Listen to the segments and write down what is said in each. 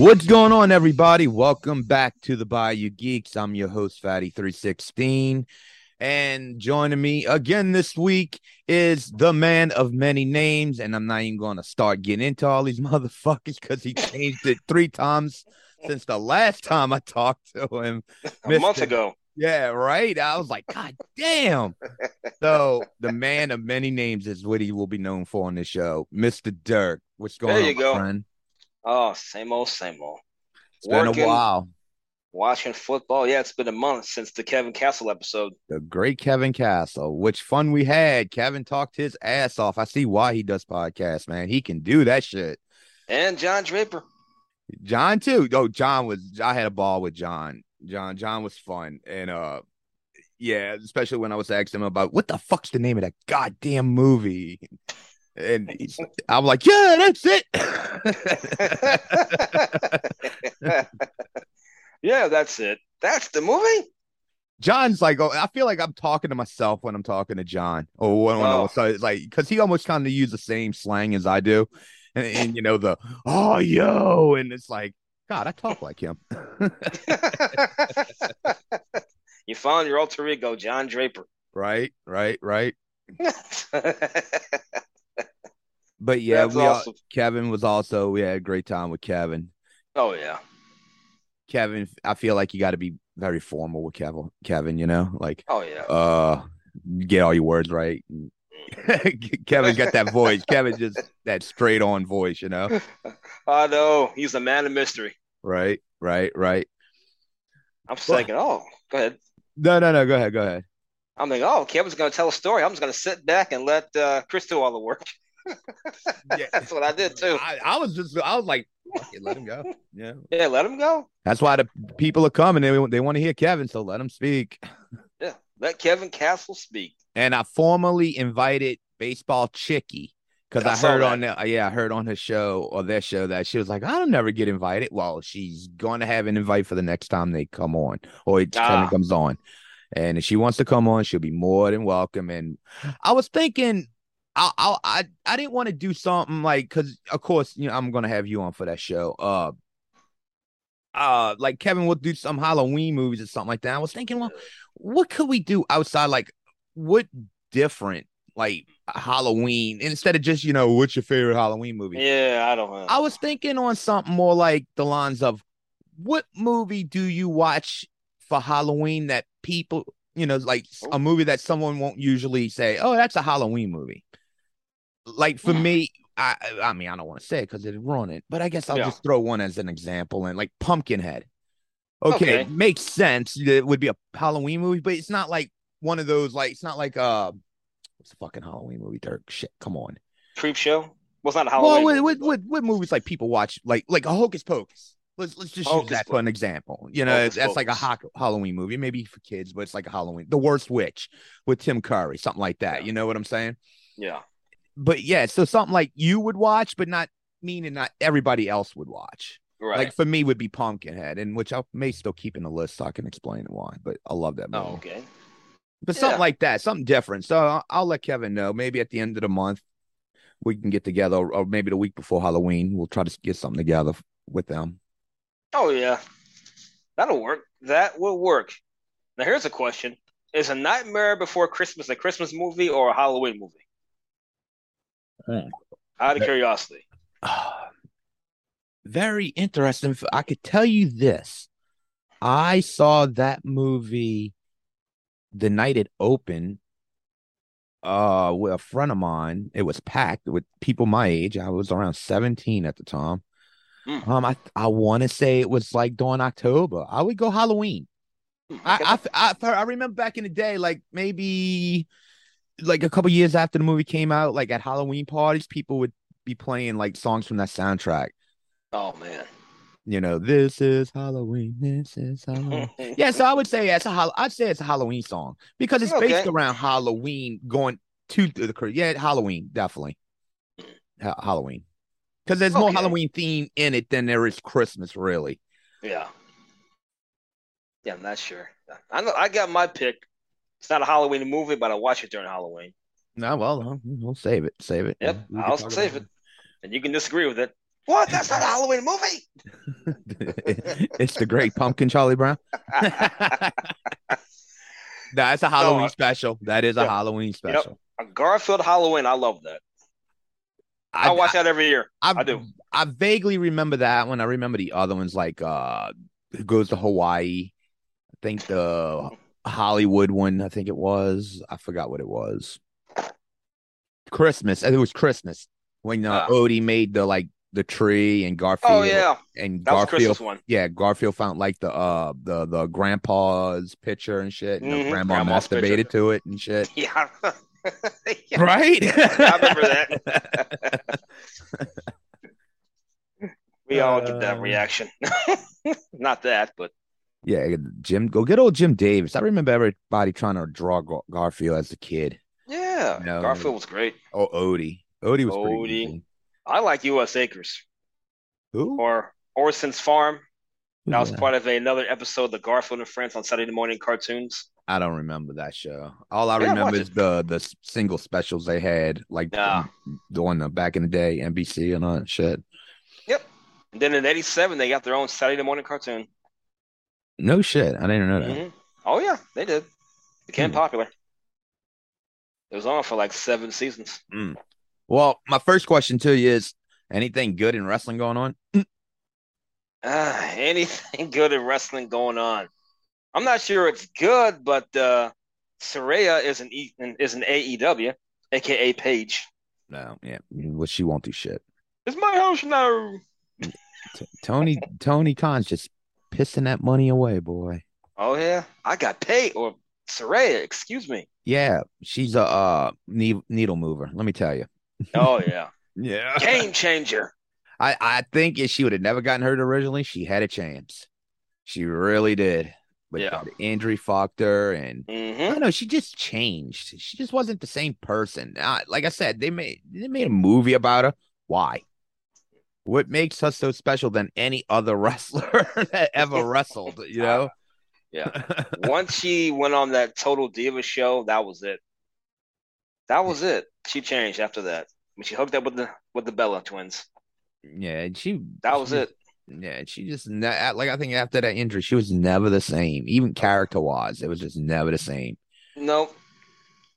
What's going on, everybody? Welcome back to the Bayou Geeks. I'm your host, Fatty316. And joining me again this week is the man of many names. And I'm not even going to start getting into all these motherfuckers because he changed it three times since the last time I talked to him. A month ago. Yeah, right. I was like, God damn. so the man of many names is what he will be known for on this show, Mr. Dirk. What's going There on, you go. friend? Oh, same old, same old. It's been a while. Watching football. Yeah, it's been a month since the Kevin Castle episode. The great Kevin Castle, which fun we had. Kevin talked his ass off. I see why he does podcasts, man. He can do that shit. And John Draper. John too. Oh, John was. I had a ball with John. John. John was fun, and uh, yeah, especially when I was asking him about what the fuck's the name of that goddamn movie, and I'm like, yeah, that's it. yeah, that's it. That's the movie? John's like, oh, I feel like I'm talking to myself when I'm talking to John, or when, Oh. so it's like, because he almost kind of use the same slang as I do, and, and you know the oh yo, and it's like, God, I talk like him. you found your alter ego, John Draper. right, right, right. But yeah, That's we all- Kevin was also we had a great time with Kevin. Oh, yeah. Kevin, I feel like you got to be very formal with Kevin. Kevin, you know, like Oh, yeah. uh, get all your words right. Kevin got that voice. Kevin just that straight on voice, you know. I know. He's a man of mystery. Right, right, right. I'm just thinking, oh, go ahead. No, no, no. Go ahead, go ahead. I'm thinking, oh, Kevin's going to tell a story. I'm just going to sit back and let uh, Chris do all the work. Yeah. That's what I did, too. I, I was just, I was like, fuck it, let him go. Yeah, Yeah, let him go. that's why the people are coming. They they want to hear Kevin, so let him speak. Yeah, let Kevin Castle speak. and I formally invited Baseball Chicky because I, I heard that. on the, yeah I heard on her show or their show that she was like I don't never get invited. Well, she's going to have an invite for the next time they come on or it Ah. comes on, and if she wants to come on, she'll be more than welcome. And I was thinking. I I I, I didn't want to do something like because of course you know I'm gonna have you on for that show. Uh, uh, like Kevin will do some Halloween movies or something like that. I was thinking, well, what could we do outside? Like, what different like Halloween instead of just you know what's your favorite Halloween movie? Yeah, I don't know. I was thinking on something more like the lines of what movie do you watch for Halloween that people you know like a movie that someone won't usually say, oh, that's a Halloween movie. Like for me, I I mean I don't want to say it because it'd ruin it, but I guess I'll Yeah. just throw one as an example and like Pumpkinhead. Okay, Okay. makes sense. It would be a Halloween movie, but it's not like one of those like it's not like uh what's the fucking Halloween movie, Dirk? Shit, come on. Creep show. Well, it's not a Halloween. Well, what, what, what movies like people watch like like a Hocus Pocus? Let's let's just use Hocus that for an example. You know, Hocus that's like a Pocus. ho- Halloween movie, maybe for kids, but it's like a Halloween. The Worst Witch with Tim Curry, something like that. Yeah. You know what I'm saying? Yeah. But yeah, so something like you would watch, but not meaning not everybody else would watch. Right. Like for me would be Pumpkinhead, and which I may still keep in the list so I can explain why. But I love that oh, movie. oh, okay. But something like that, something different. So I'll, I'll let Kevin know. Maybe at the end of the month, we can get together, or maybe the week before Halloween, we'll try to get something together with them. Oh, yeah. That'll work. That will work. Now, here's a question: Is a Nightmare Before Christmas a Christmas movie or a Halloween movie? Hmm. Out of curiosity. Very interesting. I could tell you this: I saw that movie the night it opened. Uh, with a friend of mine, it was packed with people my age. I was around seventeen at the time. Hmm. Um, I I want to say it was like during October. I would go Halloween. I, I, I, I remember back in the day, like maybe like a couple years after the movie came out, like at Halloween parties, people would be playing like songs from that soundtrack. oh man. You know, this is Halloween. This is Halloween. yeah, so I would say it's a Hall- I'd say it's a Halloween song because it's based around Halloween going to the yeah Halloween definitely Ha- Halloween because there's more Halloween theme in it than there is Christmas really. Yeah. Yeah, I'm not sure. I know I got my pick. It's not a Halloween movie, but I'll watch it during Halloween. No, well, we'll save it. Save it. Yep, I'll save it. And you can disagree with it. What? That's not a Halloween movie. it's the Great Pumpkin, Charlie Brown. That's a Halloween uh, special. That is a yeah. Halloween special. a Garfield Halloween, I love that. I, I watch that every year. I, I do. I vaguely remember that one. I remember the other ones like uh who goes to Hawaii. I think the Hollywood one, I think it was. I forgot what it was. Christmas. It was Christmas when uh, Ah. Odie made the like the tree and Garfield Oh yeah, and that was Garfield Christmas one. yeah, Garfield found like the uh the the grandpa's picture and shit. And the Mhm, grandma grandma's masturbated picture. to it and shit. Yeah. Yeah. Right? I remember that. We all get that Uh, reaction. Not that, but Yeah, Jim, go get old Jim Davis. I remember everybody trying to draw Gar- Garfield as a kid. yeah, No. Garfield was great. Oh, Odie. Odie was pretty Odie. easy. I like U.S. Acres Who? or Orson's Farm. That was part of another episode of the Garfield and Friends on Saturday morning cartoons. I don't remember that show. All I Yeah, remember is it. the the single specials they had, like the one uh, back in the day, NBC and all that shit. Yep. And then in '87, they got their own Saturday morning cartoon. No shit. I didn't know that. Mhm. Oh yeah, they did. Became Hmm. popular. It was on for like seven seasons. Well, my first question to you is anything good in wrestling going on? Ah, anything good in wrestling going on? I'm not sure it's good, but uh, Saraya is an e- is an AEW, aka Paige. No, yeah. Well, she won't do shit. It's my house now. T- Tony Tony Khan's just pissing that money away, boy. Oh yeah, I got paid. Or Saraya, excuse me. Yeah, she's a uh, ne- needle mover. Let me tell you. Oh yeah, Yeah, game changer. I I think if she would have never gotten hurt originally, she had a chance. She really did. But Yeah. the injury fucked her, and I hmm don't know. She just changed. She just wasn't the same person. Uh, like I said, they made they made a movie about her. Why? What makes her so special than any other wrestler that ever wrestled? You know. Yeah. Once she went on that Total Diva show, that was it. That was it. She changed after that. When she hooked up with the with the Bella twins, yeah, and she that was she- it. Yeah, she just like I think after that injury, she was never the same. Even character wise, it was just never the same. Nope.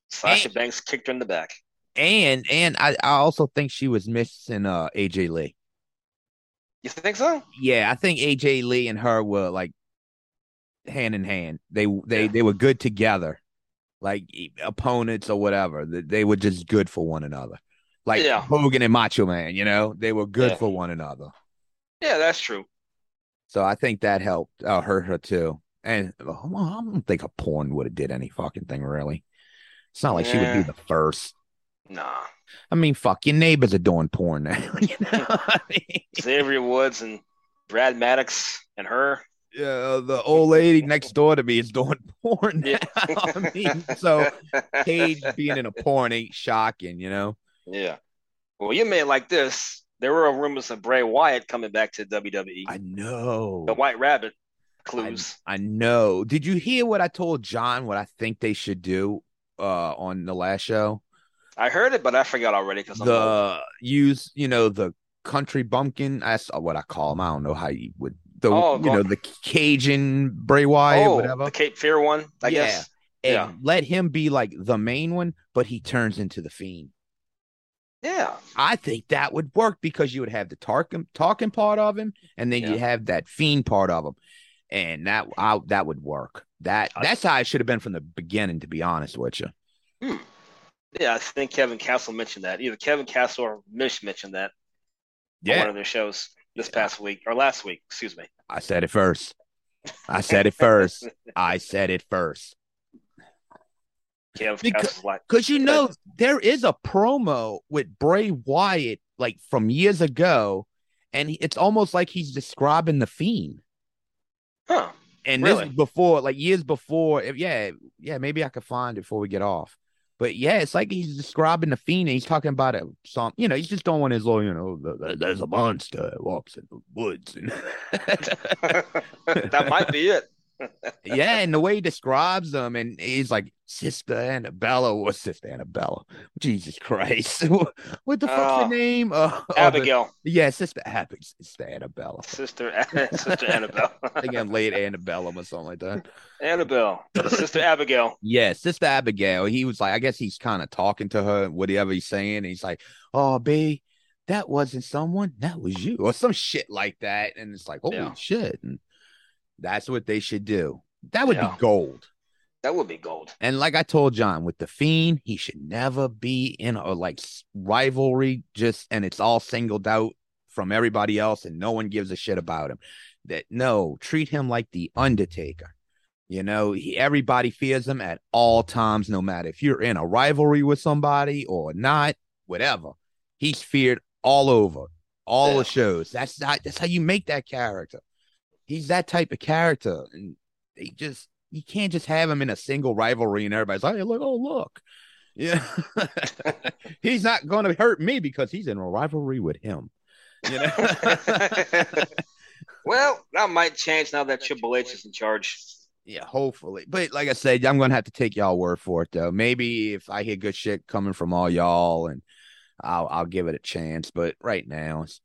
Sasha And- Banks kicked her in the back. And and I, I also think she was missing uh AJ Lee. You think so? Yeah, I think AJ Lee and her were like hand in hand. They they Yeah. they were good together, like opponents or whatever. They, were just good for one another. Like Yeah. Hogan and Macho Man, you know, they were good Yeah. for one another. Yeah, that's true. So I think that helped uh, hurt her too. And well, I don't think a porn would have did any fucking thing really. It's not like she would be the first. Nah. I mean, fuck, your neighbors are doing porn now. You know I mean? Xavier Woods and Brad Maddox and her. Yeah, the old lady next door to me is doing porn now. Yeah. I mean, so Paige being in a porn ain't shocking, you know? Yeah. Well, you made like this. There were rumors of Bray Wyatt coming back to WWE. I know. the White Rabbit clues. I know. Did you hear what I told John? What I think they should do uh on the last show? I, heard it, but I forgot already because I'm old. the use you know the country bumpkin that's what i call him i don't know how you would the Oh, you know oh. the cajun bray wyatt oh, whatever the Cape Fear one, I Yeah. guess. and yeah. let him be like the main one but he turns into the fiend Yeah. i think that would work because you would have the talking talking part of him and then you have that fiend part of him and that I, that would work that that's how it should have been from the beginning to be honest with you hmm. Yeah, I think Kevin Castle mentioned that. Either Kevin Castle or Mish mentioned that on one of their shows this Yeah. past week or last week, excuse me. i said it first i said it first i said it first Kevin Because- like, Because you uh, know there is a promo with Bray Wyatt like from years ago, and it's almost like he's describing the fiend. Huh. And Really? this is before, like years before. If, yeah, yeah, maybe I could find it before we get off. But yeah, it's like he's describing the fiend. And he's talking about a some, you know, he's just doing his little, you know, "Th- th- there's a monster that walks in the woods, and that might be it. yeah, and the way he describes them, and he's like Sister Annabella or Sister Annabella. Jesus Christ, what the fuck's her name? Uh, oh, the- Abigail, yeah, Sister Abigail, Sister Annabella. sister, sister Annabelle, I think I'm late Annabellum or something like that. Annabelle, sister Abigail. Yeah, Sister Abigail. He was like, I guess he's kind of talking to her, whatever he's saying. And he's like, Oh, babe, that wasn't someone, that was you, or some shit like that. And it's like, Holy Yeah. shit. And that's what they should do. That would Yeah. be gold. That would be gold. And like I told John, with the Fiend, he should never be in a like rivalry, just and it's all singled out from everybody else, and no one gives a shit about him. That no, treat him like the Undertaker. You know, he, everybody fears him at all times, no matter if you're in a rivalry with somebody or not, whatever. He's feared all over, all Yeah. the shows. That's not that's how you make that character. He's that type of character, and they just you can't just have him in a single rivalry and everybody's like, hey, look, oh look. Yeah. he's not gonna hurt me because he's in a rivalry with him. You know? well, that might change now that Triple H is in charge. yeah, hopefully. But like I said, I'm gonna have to take y'all word for it though. Maybe if I hear good shit coming from all y'all and I'll I'll give it a chance. But right now it's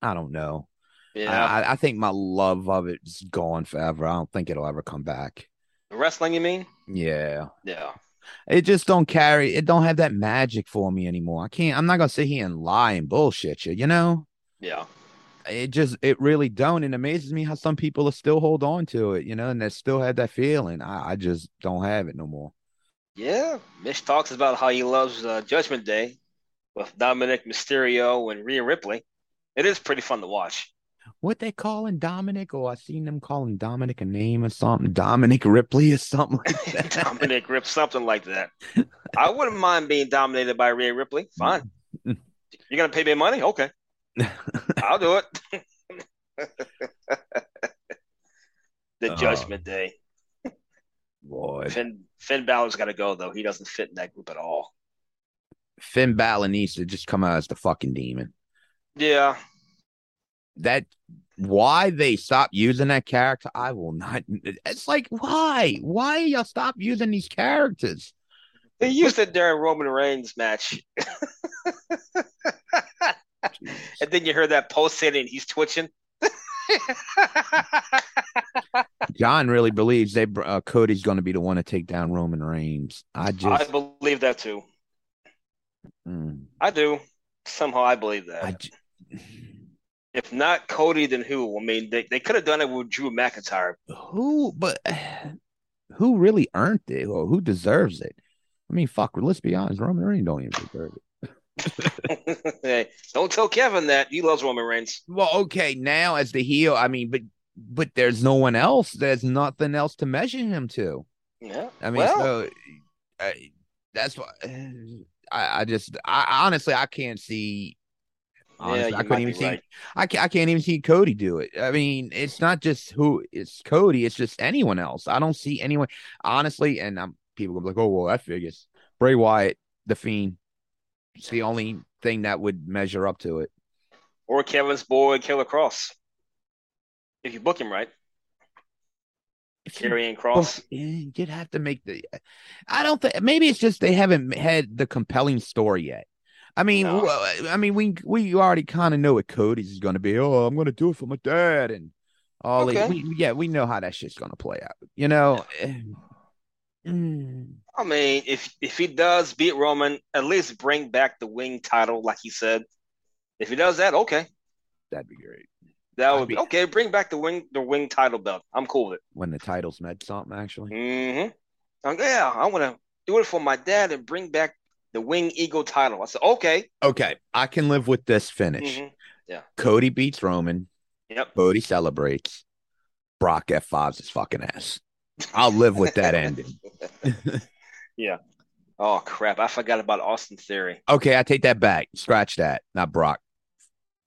I don't know. Yeah, I, I think my love of it is gone forever. I don't think it'll ever come back. Wrestling. You mean? Yeah. Yeah. It just don't carry it don't have that magic for me anymore. I can't I'm not gonna sit here and lie and bullshit you, you know? Yeah. It just it really don't. It amazes me how some people are still hold on to it, you know, and they still had that feeling. I, I just don't have it no more. Yeah. Mitch talks about how he loves uh, Judgment Day with Dominik Mysterio and Rhea Ripley. It is pretty fun to watch. What they calling Dominik, or I seen them calling Dominik a name or something, Dominik Ripley or something like that. Dominic Rip, something like that. I wouldn't mind being dominated by Rhea Ripley. Fine. You're gonna pay me money? Okay, I'll do it. the Oh. Judgment Day. Boy, Finn Finn Balor's got to go though. He doesn't fit in that group at all. Finn Balor needs to just come out as the fucking demon. Yeah, That why they stopped using that character, I will not. It's like why, why y'all stop using these characters? they used it during Roman Reigns match, and then you heard that post saying and he's twitching. John really believes they uh, Cody's going to be the one to take down Roman Reigns. I just I believe that too. mm, I do. Somehow I believe that. I j- if not Cody, then who? I mean, they, they could have done it with Drew McIntyre. who, but who really earned it or who deserves it? I mean, fuck. Let's be honest. Roman Reigns don't even deserve it. hey, don't tell Kevin that he loves Roman Reigns. Well, okay, now as the heel, I mean, but but there's no one else. There's nothing else to measure him to. Yeah. I mean, well, so uh, that's why I, I just, I honestly, I can't see. Honestly, yeah, I couldn't even see. right. I can't, I can't even see Cody do it. I mean, it's not just who it's Cody. It's just anyone else. I don't see anyone honestly. And I'm people gonna be like, oh well, that figures. Bray Wyatt, the Fiend. It's the only thing that would measure up to it. Or Kevin's boy, Killer Kross. If you book him right, Karrion Kross. book- you'd have to make the. I don't think. Maybe it's just they haven't had the compelling story yet. I mean, No. w- I mean, we we already kind of know what Cody's is going to be. Oh, I'm going to do it for my dad, and all. Okay. we, yeah, we know how that shit's going to play out. You know. eh, mm, I mean, if if he does beat Roman, at least bring back the wing title, like he said. If he does that, okay, that'd be great that would be be- okay. Bring back the wing the wing title belt. I'm cool with it. when the titles meant something. Actually, Mm-hmm. Like, yeah, I want to do it for my dad and bring back the wing eagle title. I said, okay. okay, I can live with this finish. Mhm. Cody beats Roman. Yep. Cody celebrates. Brock F5's his fucking ass. I'll live with that ending. Yeah. Oh crap! I forgot about Austin Theory. Okay, I take that back. Scratch that. Not Brock.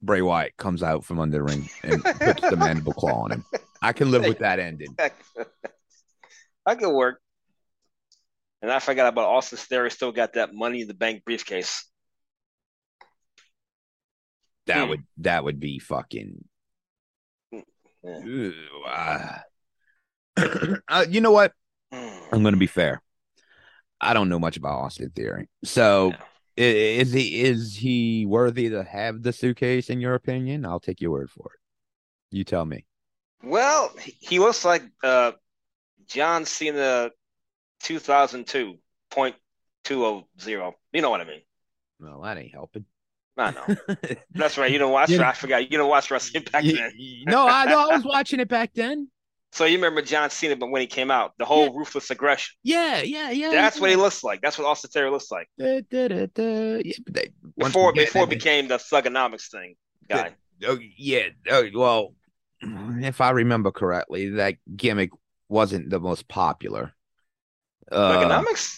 Bray Wyatt comes out from under the ring and puts the mandible claw on him. I can live with that ending. I could work. And I forgot about Austin Theory. Still got that Money in the Bank briefcase. That Hmm. would that would be fucking. Yeah. Ew, ah. uh, you know what? Mm. I'm going to be fair. I don't know much about Austin Theory, so Yeah. is he is he worthy to have the suitcase? In your opinion, I'll take your word for it. You tell me. Well, he- he looks like uh, John Cena 2002.200. You know what I mean? Well, that ain't helping. I know. That's right. You don't watch. Yeah. I forgot. You don't watch wrestling back You- then. no, I know I was watching it back then. So you remember John Cena, but when he came out, the whole Yeah. ruthless aggression. Yeah, yeah, yeah. That's what he looks like. That's what Austin Theory looks like Da, da, da. Yeah, they- before again, before it became the thuganomics thing guy. Oh, yeah. Oh, well, if I remember correctly, that gimmick wasn't the most popular. Uh?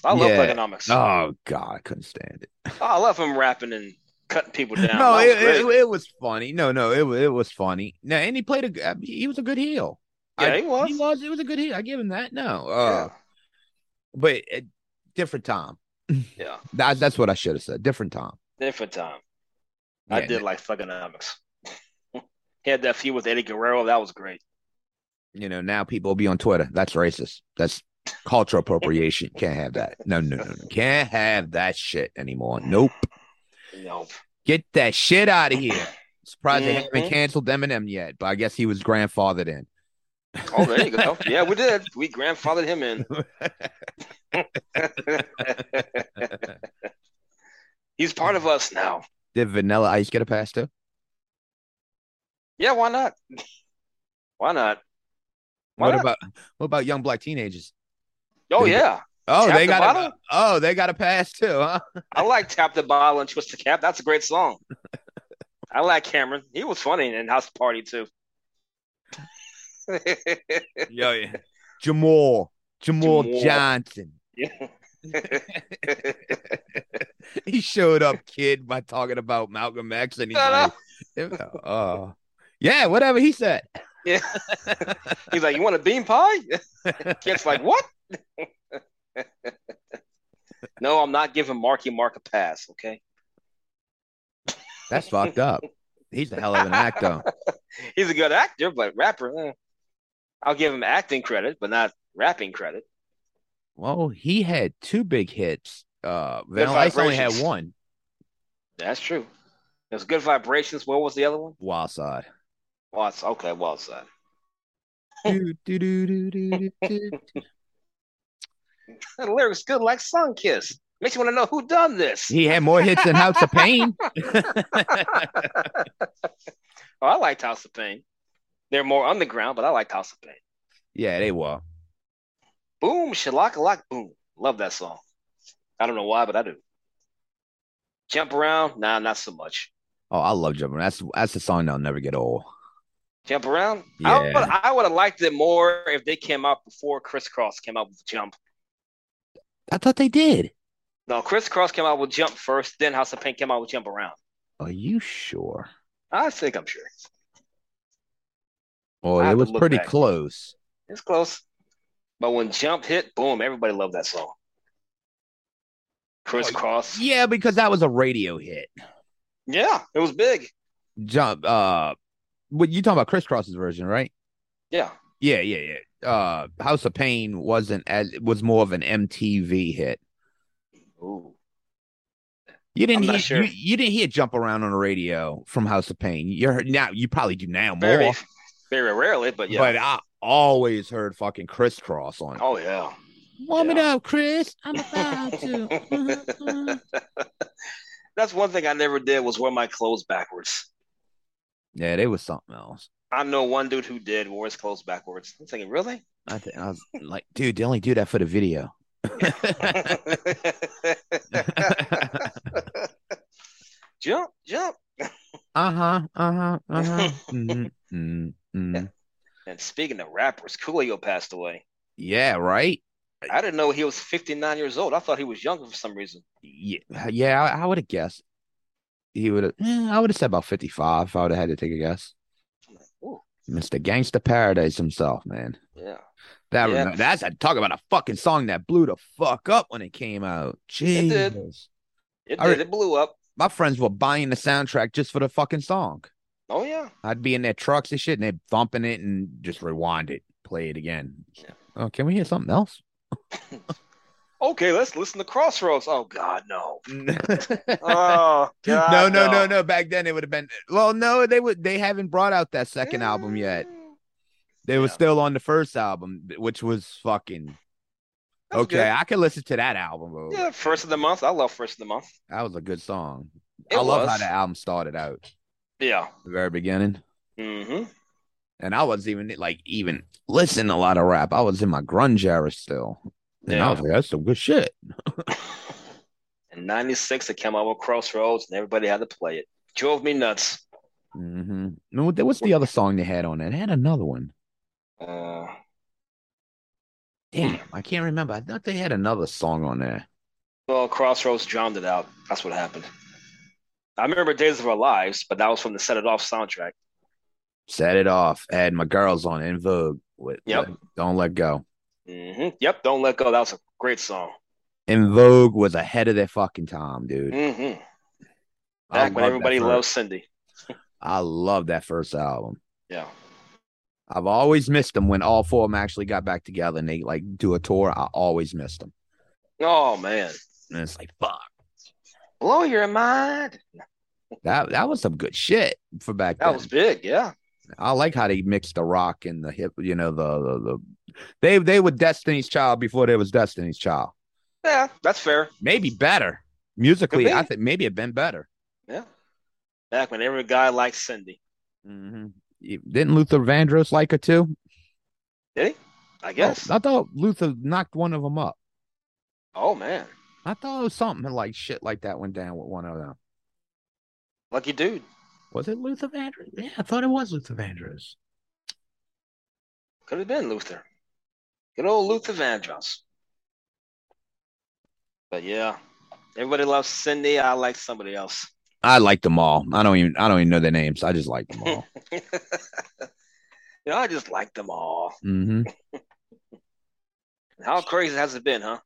I love yeah. thuganomics. oh God, I couldn't stand it. Oh, I love him rapping and cutting people down. no, it, it, it was funny. No, no, it it was funny. No, and he played a. uh, He was a good heel. Yeah, I- he was. He was. It was a good heel. I give him that. No, uh, yeah. but uh, different time. yeah, That, that's what I should have said. Different time. different time. I Yeah, did like thuganomics. he had that feud with Eddie Guerrero. That was great. you know, now people will be on Twitter. That's racist. That's cultural appropriation. Can't have that. No, no, no, no. Can't have that shit anymore. Nope. Nope. Get that shit out of here. Surprised they haven't Mhm. canceled Eminem yet, but I guess he was grandfathered in. Oh, there you go. Yeah, we did. We grandfathered him in. He's part of us now. Did Vanilla Ice get a pass too? Yeah, why not? Why not? Why What not? about what about young black teenagers? Oh Did- yeah, Oh, Tap they the got Bottle? a, oh, they got a pass too, huh? I like Tap the Bottle and Twist the Cap. That's a great song. I like Cameron. He was funny in House Party too. Yo, yeah. Jamal. Jamal, Jamal. Johnson. he showed up, kid, by talking about Malcolm X, and he's like, "Oh, yeah, whatever he said." Yeah. He's like, "You want a bean pie?" Kid's like, "What?" No, I'm not giving Marky Mark a pass. Okay, That's fucked up. He's a hell of an actor. he's a good actor, but rapper. eh. I'll give him acting credit, but not rapping credit. Well, he had two big hits. Uh, Vanilla Ice only had one. That's true. There's good vibrations. What was the other one? Wild Side. It's okay. Well said. Do, do, do, do, do, do, do. The lyrics good like Sun Kiss. Makes you want to know who done this. He had more hits than House of Pain. Oh, I liked House of Pain. They're more underground, but I liked House of Pain. yeah, they were. Boom, shalaka lock, boom. Love that song. I don't know why, but I do. Jump around? Nah, not so much. Oh, I love Jumping. That's that's the song that'll never get old. Jump around? Yeah. I would, I would have liked it more if they came out before Kris Kross came out with Jump. I thought they did. No, Kris Kross came out with Jump first, then House of Pain came out with Jump Around. Are you sure? I think I'm sure. Well, I it was pretty back. close. It's close. But when Jump hit, boom, everybody loved that song. Kris Kross. Oh, Yeah, because that was a radio hit. Yeah, it was big. Jump. Uh, what you talking about? Kris Kross's version, right? Yeah. Yeah, yeah, yeah. Uh, House of Pain wasn't as it was more of an MTV hit. Ooh. You didn't hear sure. you, you didn't hear jump around on the radio from House of Pain. You heard now you probably do now more, Very, very rarely, but yeah. but I always heard fucking Kris Kross on. it. oh yeah. Warm it up, Chris. I'm about to. That's one thing I never did was wear my clothes backwards. yeah, they was something else. I know one dude who did wore his clothes backwards. I'm thinking, really? I think I was like, dude, they only do that for the video. jump, jump. Uh huh. Uh huh. Uh huh. mm mm mm And speaking of rappers, Coolio passed away. Yeah. Right. I didn't know he was 59 years old. I thought he was younger for some reason. Yeah. Yeah. I, I would have guessed. he would have. Eh, I would have said about fifty five. If I would have had to take a guess. Mr. Gangsta Paradise himself, man. yeah. That Yeah. that's a talk about a fucking song that blew the fuck up when it came out. It did. Jesus. It did. It blew up. My friends were buying the soundtrack just for the fucking song. Oh yeah. I'd be in their trucks and shit, and they'd thumping it and just rewind it, play it again. Yeah. Oh, can we hear something else? Okay, let's listen to Crossroads. Oh God, no. no, Oh God, no, no, no. Back then it would have been. Well, no, they would. They haven't brought out that second album yet. They were still on the first album, which was fucking That's okay. good. I can listen to that album. bro. Yeah, first of the month. I love first of the month. That was a good song. It I love how the album started out, Yeah. the very beginning. Mm-hmm. And I was even like even listening to a lot of rap. I was in my grunge era still. And Yeah. I was like, that's some good shit. In '96, it came out with Crossroads, and everybody had to play it. Drove me nuts. Mm-hmm. No, what- what's the other song they had on it? They had another one. Uh, Damn, I can't remember. I thought they had another song on there. well, Crossroads drowned it out. That's what happened. I remember Days of Our Lives, but that was from the Set It Off soundtrack. Set it off. I had my girls on En Vogue with Yep. uh, Don't Let Go. Hmm Yep. Don't let go. That was a great song. En Vogue was ahead of their fucking time, dude. hmm I Back when love everybody that loved first, Cindy. I love that first album. Yeah. I've always missed them when all four of them actually got back together and they like do a tour. I always missed them. Oh man, And it's like, fuck. blow your mind. That that was some good shit for back That then. was big. Yeah. I like how they mixed the rock and the hip, you know, the, the the they they were Destiny's Child before there was Destiny's Child. Yeah, that's fair. Maybe better. Musically, be. I think maybe it had been better. Yeah. Back when every guy liked Cindy. Mm-hmm. Didn't Luther Vandross like her too? Did he? I guess. I thought Luther knocked one of them up. Oh man, I thought it was something like shit like that went down with one of them. lucky dude. Was it Luther Vandross? Yeah, I thought it was Luther Vandross. Could have been Luther. Good old Luther Vandross. But yeah, everybody loves Cindy. I like somebody else. I like them all. I don't even I don't even know their names. I just like them all. you know, I just like them all. hmm How crazy has it been, huh?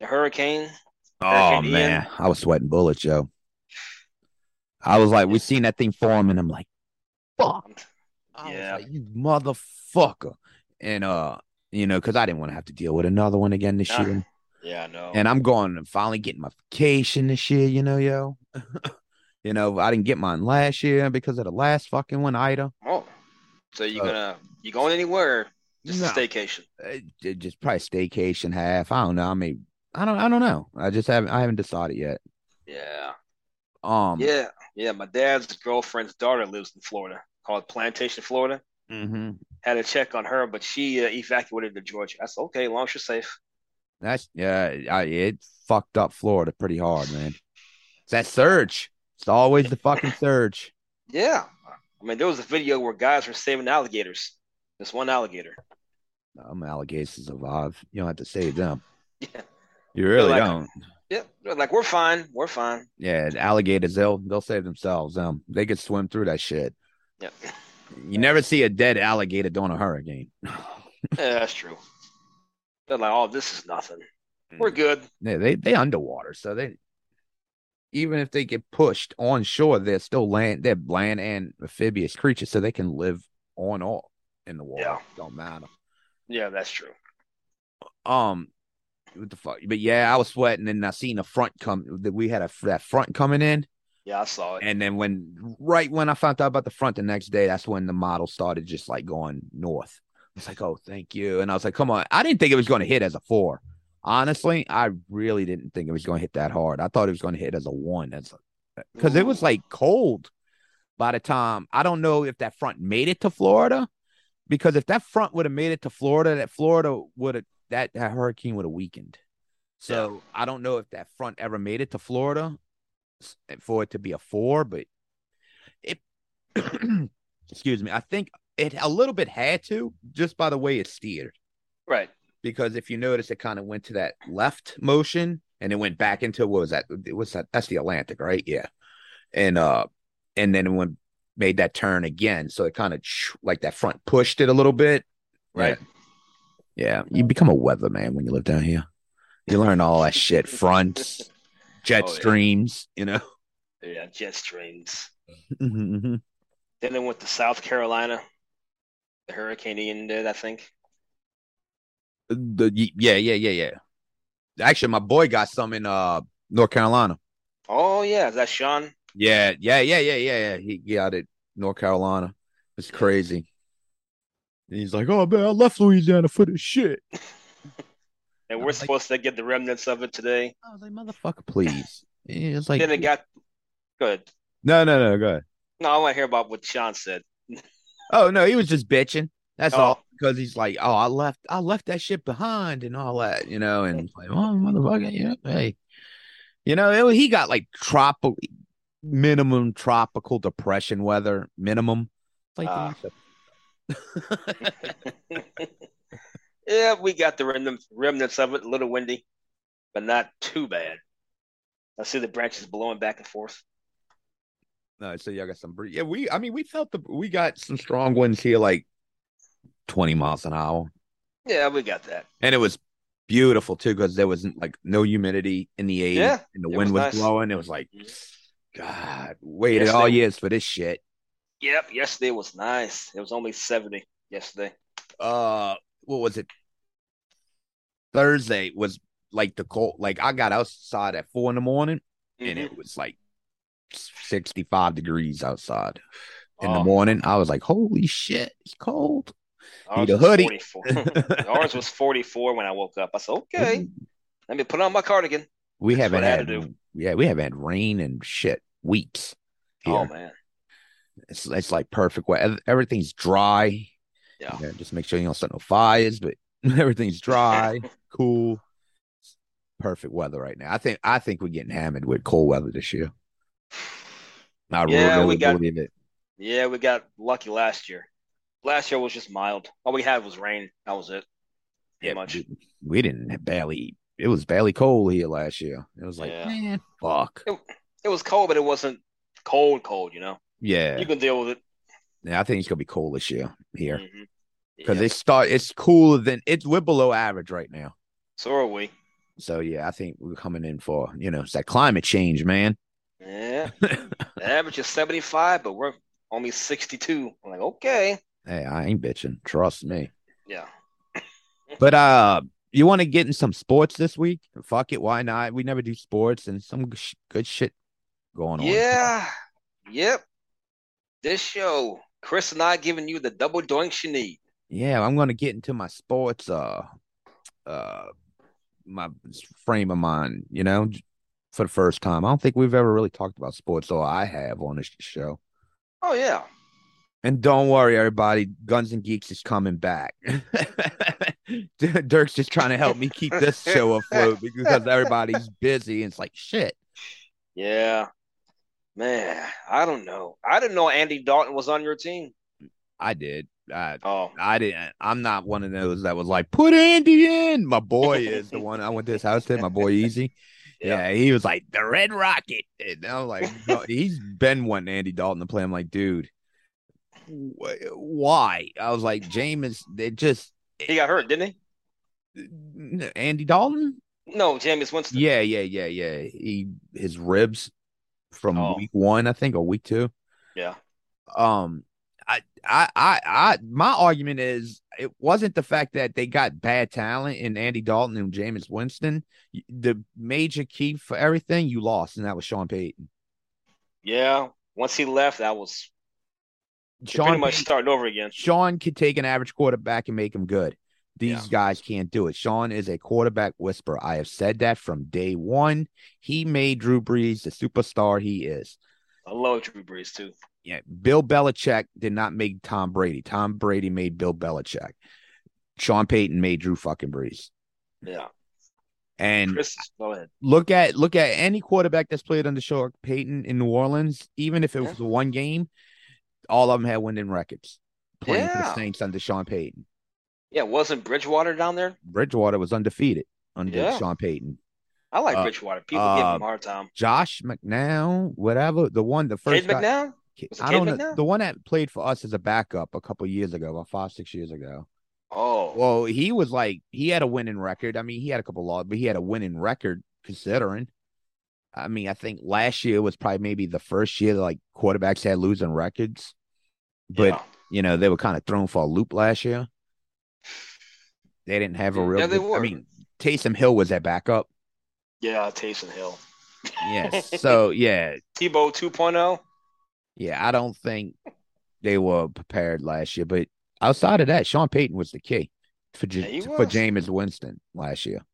The hurricane. Oh Hurricane Ian. man, I was sweating bullets, Joe. I was like, we seen that thing form, and I'm like, fuck. I Yeah. was like, you motherfucker. And uh, you know, because I didn't want to have to deal with another one again this year. Yeah, I know. And I'm going and finally getting my vacation this year, you know, yo. you know, I didn't get mine last year because of the last fucking one, Ida. oh, so you Uh, gonna you going anywhere? Just No. a staycation. Uh, just probably staycation half. I don't know. I mean, I don't. I don't know. I just haven't. I haven't decided yet. Yeah, Um. yeah, yeah. My dad's girlfriend's daughter lives in Florida, called Plantation, Florida. hmm Had a check on her, but she uh, evacuated to Georgia. I said, okay, as long as you're safe. That's yeah. I, it fucked up Florida pretty hard, man. It's that surge. It's always the fucking surge. Yeah, I mean, there was a video where guys were saving alligators. This one alligator. Um, alligators survive. You don't have to save them. Yeah, You really like- don't. yeah. Like we're fine, we're fine. Yeah, alligators. They'll they'll save themselves. Um, they could swim through that shit. Yeah, You never see a dead alligator during a hurricane. yeah that's true. They're like, oh, this is nothing. We're good. Yeah, they they underwater, so they even if they get pushed on shore, they're still land. They're land and amphibious creatures, so they can live on or in the water. Yeah. Don't matter. Yeah, that's true. Um, what the fuck? But yeah, I was sweating, and I seen the front come. That we had a that front coming in, Yeah, I saw it. and then when right when I found out about the front the next day, that's when the model started just like going north. It's like, oh, thank you, and I was like, come on. I didn't think it was going to hit as a four. Honestly, I really didn't think it was going to hit that hard. I thought it was going to hit as a one. That's because it was like cold by the time I don't know if that front made it to Florida. Because if that front would have made it to Florida, that Florida would have that, that hurricane would have weakened. So I don't know if that front ever made it to Florida for it to be a four, but it excuse me, I think it a little bit had to just by the way it steered right. because if you notice, it kind of went to that left motion and it went back into what was that? What's that? That's the Atlantic, right? Yeah. and uh, and then it went made that turn again, so it kind of like that front pushed it a little bit, Right. Yeah, you become a weatherman when you live down here. You learn all that shit, fronts, jet Oh, yeah. streams, you know. Yeah, jet streams. Mhm. Then they went to South Carolina. The hurricane Ian did, I think. the yeah, yeah, yeah, yeah. Actually, my boy got some in uh North Carolina. Oh yeah, is that Sean? Yeah, yeah, yeah, yeah, yeah, yeah. He got it North Carolina. It's crazy. And he's like, "Oh man, I left Louisiana for this shit." And we're like- supposed to get the remnants of it today. I was like, "Motherfucker, please." It's like, then it got good. no, no, no, go ahead. No, I want to hear about what Sean said. Oh no, he was just bitching. That's Oh. all. Because he's like, "Oh, I left, I left that shit behind and all that," you know. And like, "Oh, motherfucker, yeah, hey." You know, it- he got like tropical, minimum tropical depression weather, minimum. Like, Ah. yeah, we got the remnants, remnants of it. A little windy, but not too bad. I see the branches blowing back and forth. No, so y'all got some breeze. Yeah, we. I mean, we felt the we got some strong winds here, like twenty miles an hour, Yeah, we got that. and it was beautiful too because there wasn't like no humidity in the air, Yeah, and the wind was was, nice. blowing. It was like, God, waited Yes, all years for this shit. Yep, yesterday was nice. It was only 70 yesterday. Uh, what was it? Thursday was like the cold. Like I got outside at four in the morning, and Mhm. it was like sixty-five degrees outside in the Oh, morning. I was like, holy shit, it's cold. ours need a hoodie. 44. ours was 44 when I woke up. I said, okay, let me put on my cardigan. We That's haven't had had, yeah, we haven't had rain and shit weeks. Here. Oh, man. It's it's like perfect weather. Everything's dry. Yeah. Yeah, just make sure you don't start no fires, but everything's dry, cool. Perfect weather right now. I think I think we're getting hammered with cold weather this year. I Yeah, really we got- believe it. Yeah, we got lucky last year. Last year was just mild. All we had was rain. That was it. Pretty Yeah, much. we, we didn't have barely. It was barely cold here last year. It was like, Yeah. man, fuck. It was cold, but it wasn't cold, cold, you know? Yeah, You can deal with it. Yeah. I think it's gonna be cool this year here because Yeah, it start. It's cooler than it's. We're below average right now. So are we. So yeah, I think we're coming in for you know it's that climate change, man. Yeah. Average is 75, but we're only 62. I'm like, okay. Hey, I ain't bitching. Trust me. Yeah. But uh, you want to get in some sports this week? Fuck it, why not? We never do sports and some sh- good shit going on. Yeah. Yep. This show, Chris and I giving you the double doinks you need. yeah. I'm gonna get into my sports uh uh my frame of mind. You know, for the first time. I don't think we've ever really talked about sports, or I have on this show. Oh, yeah. And don't worry, everybody. Guns and Geeks is coming back. Dirk's just trying to help me keep this show afloat because everybody's busy. And it's like shit. Yeah. Man, I don't know. I didn't know Andy Dalton was on your team. I did. I, Oh, I didn't. I'm not one of those that was like, put Andy in. My boy is the one I went to his house to. My boy Easy. Yeah. Yeah. he was like the Red Rocket. And I was like, no, he's been wanting Andy Dalton to play. I'm like, dude, wh- why? I was like, James, they just he got hurt, didn't he? Andy Dalton. No, Jameis Winston. Yeah, yeah, yeah, yeah. He his ribs from Oh. week one, I think, or week two. Yeah. Um, I, I, I, I, my argument is it wasn't the fact that they got bad talent in Andy Dalton and Jameis Winston. The major key for everything you lost, and that was Sean Payton. Yeah. Once he left, that was pretty Sean, much starting over again. Sean could take an average quarterback and make him good. These Yeah. guys can't do it. Sean is a quarterback whisperer. I have said that from day one. He made Drew Brees the superstar he is. I love Drew Brees too. Yeah, Bill Belichick did not make Tom Brady. Tom Brady made Bill Belichick. Sean Payton made Drew fucking Brees. Yeah. And Chris, go ahead. look at look at any quarterback that's played under Sean Payton in New Orleans, even if it Yeah. was one game, all of them had winning records playing for the Saints under Sean Payton. Yeah, wasn't Bridgewater down there? Bridgewater was undefeated under Yeah. Sean Payton. I like Uh, Bridgewater. People give uh, him a hard time. Josh McCown, whatever the one, the Cade first guy. McCown? I Cade don't know the one that played for us as a backup a couple years ago, about five six years ago. Oh, Well, he was like he had a winning record. I mean, he had a couple losses, but he had a winning record considering. I mean, I think last year was probably maybe the first year that like quarterbacks had losing records, but yeah. you know they were kind of thrown for a loop last year. They didn't have a real. Yeah, they good- were. I mean, Taysom Hill was that backup. yeah, Taysom Hill. Yes. so yeah, Tebow 2.0. yeah. I don't think they were prepared last year, but outside of that, Sean Payton was the key for J- Yeah, for was. Jameis Winston last year.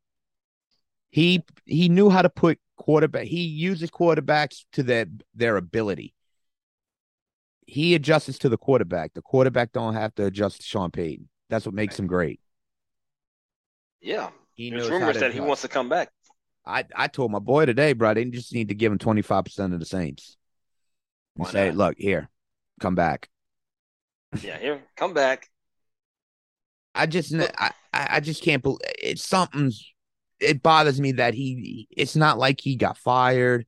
He he knew how to put quarterback. He uses quarterbacks to their their ability. He adjusts to the quarterback. The quarterback don't have to adjust to Sean Payton. That's what makes him great. Yeah. He There's rumors that he wants to come back. I I told my boy today, bro. They just need to give him twenty five percent of the Saints. And Why say, not? look here, come back. Yeah, here, come back. I just I I just can't believe it's something's. It bothers me that he. It's not like he got fired.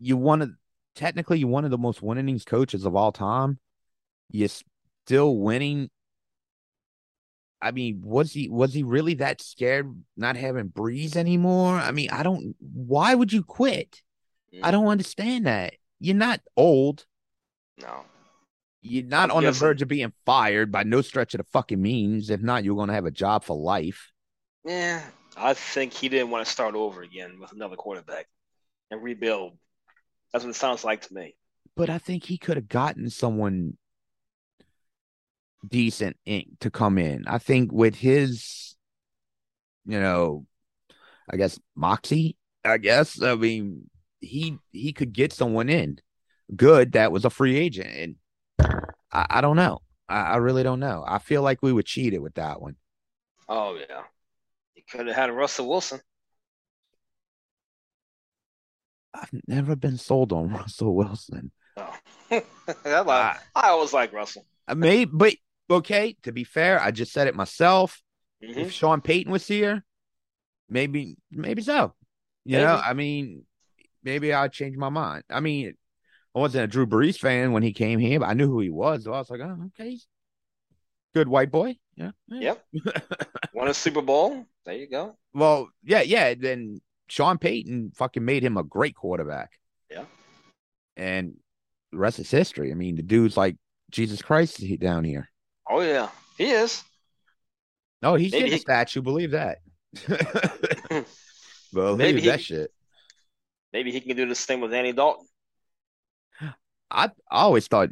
You one of technically you one of the most winningest coaches of all time. You're still winning. I mean, was he was he really that scared not having Brees anymore? I mean, I don't. Why would you quit? I mm. don't understand that. You're not old. No. You're not I'm on the verge of being fired by no stretch of the fucking means. If not, you're going to have a job for life. Yeah, I think he didn't want to start over again with another quarterback and rebuild. That's what it sounds like to me. But I think he could have gotten someone decent ink to come in. I think with his, you know, I guess moxie. I guess I mean he he could get someone in good that was a free agent, and I, I don't know. I, I really don't know. I feel like we were cheated with that one. Oh yeah, he could have had a Russell Wilson. I've never been sold on Russell Wilson. Oh. I, I always like Russell. I may, but okay. To be fair, I just said it myself. Mhm. If Sean Payton was here, maybe, maybe so. You know, I mean, maybe I'd change my mind. I mean, I wasn't a Drew Brees fan when he came here, but I knew who he was. So I was like, oh, okay, good white boy. Yeah. yeah. Yep. Won a Super Bowl. There you go. Well, yeah, yeah. Then Sean Payton fucking made him a great quarterback. Yeah. And the rest is history. I mean, the dude's like Jesus Christ he- down here. Oh yeah, he is. No, he's Maybe getting a statue. Believe that. Believe Maybe he- that shit. Maybe he can do the same with Andy Dalton. I, I always thought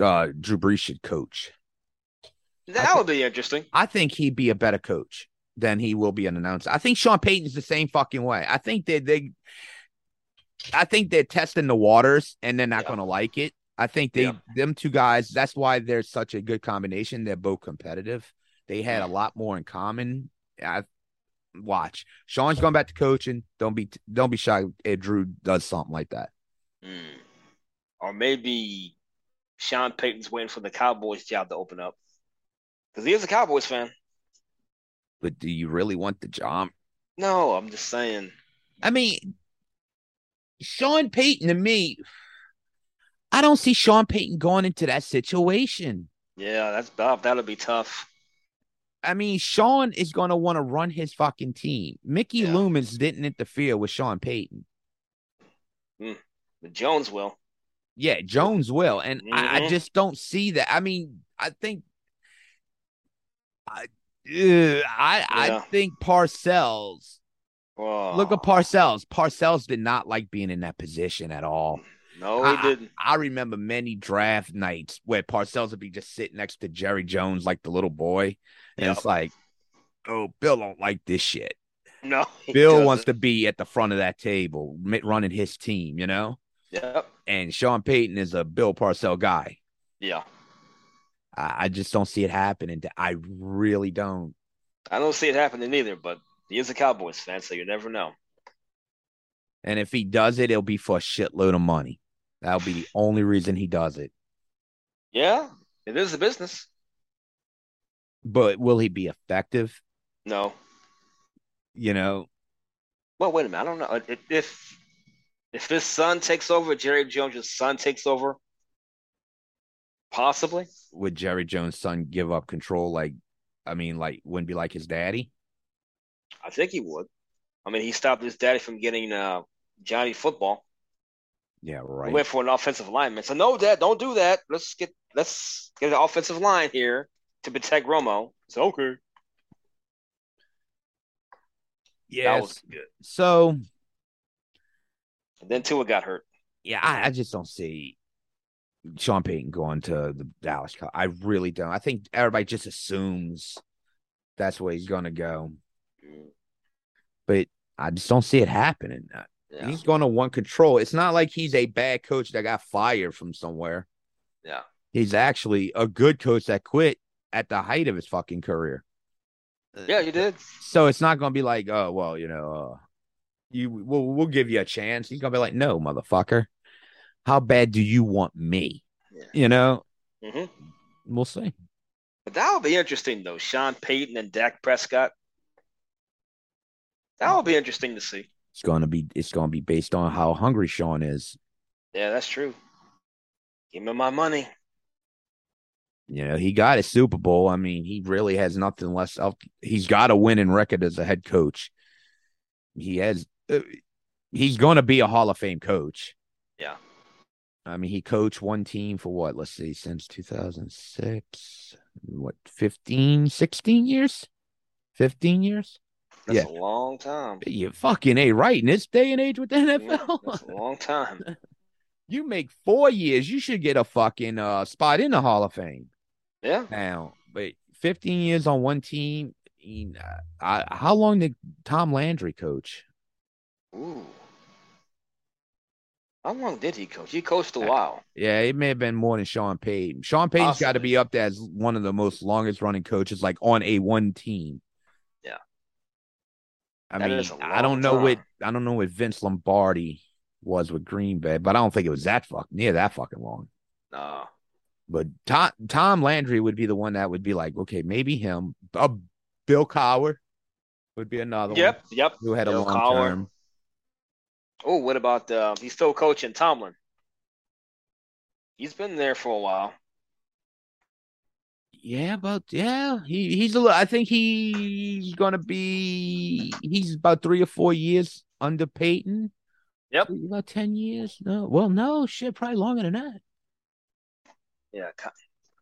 uh, Drew Brees should coach. That thi- would be interesting. I think he'd be a better coach than he will be an announcer. I think Sean Payton's the same fucking way. I think they they I think they're testing the waters and they're not Yeah. gonna like it. I think they Yeah. them two guys, that's why they're such a good combination. They're both competitive. They had a Mm. lot more in common. I watch. Sean's going back to coaching. Don't be don't be shy if Drew does something like that. Hmm. Or maybe Sean Payton's waiting for the Cowboys job to open up because he is a Cowboys fan. But do you really want the job? No, I'm just saying. I mean, Sean Payton to me, I don't see Sean Payton going into that situation. Yeah, that's tough. That'll be tough. I mean, Sean is going to want to run his fucking team. Mickey Yeah. Loomis didn't interfere with Sean Payton. But Jones will. Yeah, Jones will, and I, I Mhm. just don't see that. I mean, I think, I, uh, I, I think Parcells. Oh, Look at Parcells. Parcells did not like being in that position at all. No, I- he didn't. I remember many draft nights where Parcells would be just sitting next to Jerry Jones like the little boy. And Yep. it's like, oh, Bill don't like this shit. No, Bill doesn't. wants to be at the front of that table running his team, you know? Yep. And Sean Payton is a Bill Parcell guy. Yeah. I, I just don't see it happening. I really don't. I don't see it happening either, but he is a Cowboys fan, so you never know. And if he does it, it'll be for a shitload of money. That'll be the only reason he does it. Yeah, it is a business. But will he be effective? No. You know, Well, wait a minute. I don't know if if his son takes over, Jerry Jones' son takes over. Possibly. Would Jerry Jones' son give up control? Like, I mean, like, wouldn't be like his daddy. I think he would. I mean, he stopped his daddy from getting uh, Johnny football. Yeah, right. He went for an offensive lineman. So no, Dad, don't do that. Let's get let's get an offensive line here to protect Romo. It's okay. Yeah. So. And then Tua got hurt. Yeah, I, I just don't see Sean Payton going to the Dallas. I really don't. I think everybody just assumes that's where he's going to go, mm. but I just don't see it happening. Yeah. He's going to want control. It's not like he's a bad coach that got fired from somewhere. Yeah, he's actually a good coach that quit at the height of his fucking career. Yeah, he did. So it's not going to be like, oh well, you know, uh, you we'll, we'll give you a chance. He's going to be like, no, motherfucker how bad do you want me? Yeah. You know, mm-hmm. we'll see. But that'll be interesting, though. Sean Payton and Dak Prescott. That will be interesting to see. It's going to be. It's to be based on how hungry Sean is. Yeah, that's true. Give me my money. You know, he got a Super Bowl. I mean, he really has nothing less. He's got a winning record as a head coach. He has. Uh, he's going to be a Hall of Fame coach. Yeah. I mean, he coached one team for what? Let's see, since 2006. What, 15, 16 years? 15 years? That's yeah. a long time. You fucking A right in this day and age with the NFL. Yeah, that's a long time. you make four years, you should get a fucking uh, spot in the Hall of Fame. Yeah. Now, but 15 years on one team. I, how long did Tom Landry coach? Ooh. How long did he coach? He coached a while. Yeah, it may have been more than Sean Payton. Sean Payton's got to be up there as one of the most longest running coaches, like on a one team. I that mean, I don't know time. what I don't know what Vince Lombardi was with Green Bay, but I don't think it was that fuck near that fucking long. No. But Tom, Tom Landry would be the one that would be like, okay, maybe him. Uh, Bill Cowher would be another yep, one. Yep. Who had Bill a long Cowher. term. Oh, what about uh, he's still coaching Tomlin? He's been there for a while. Yeah, but yeah, he he's a little. I think he's gonna be. He's about three or four years under Payton. Yep, about ten years. No, well, no shit, probably longer than that. Yeah,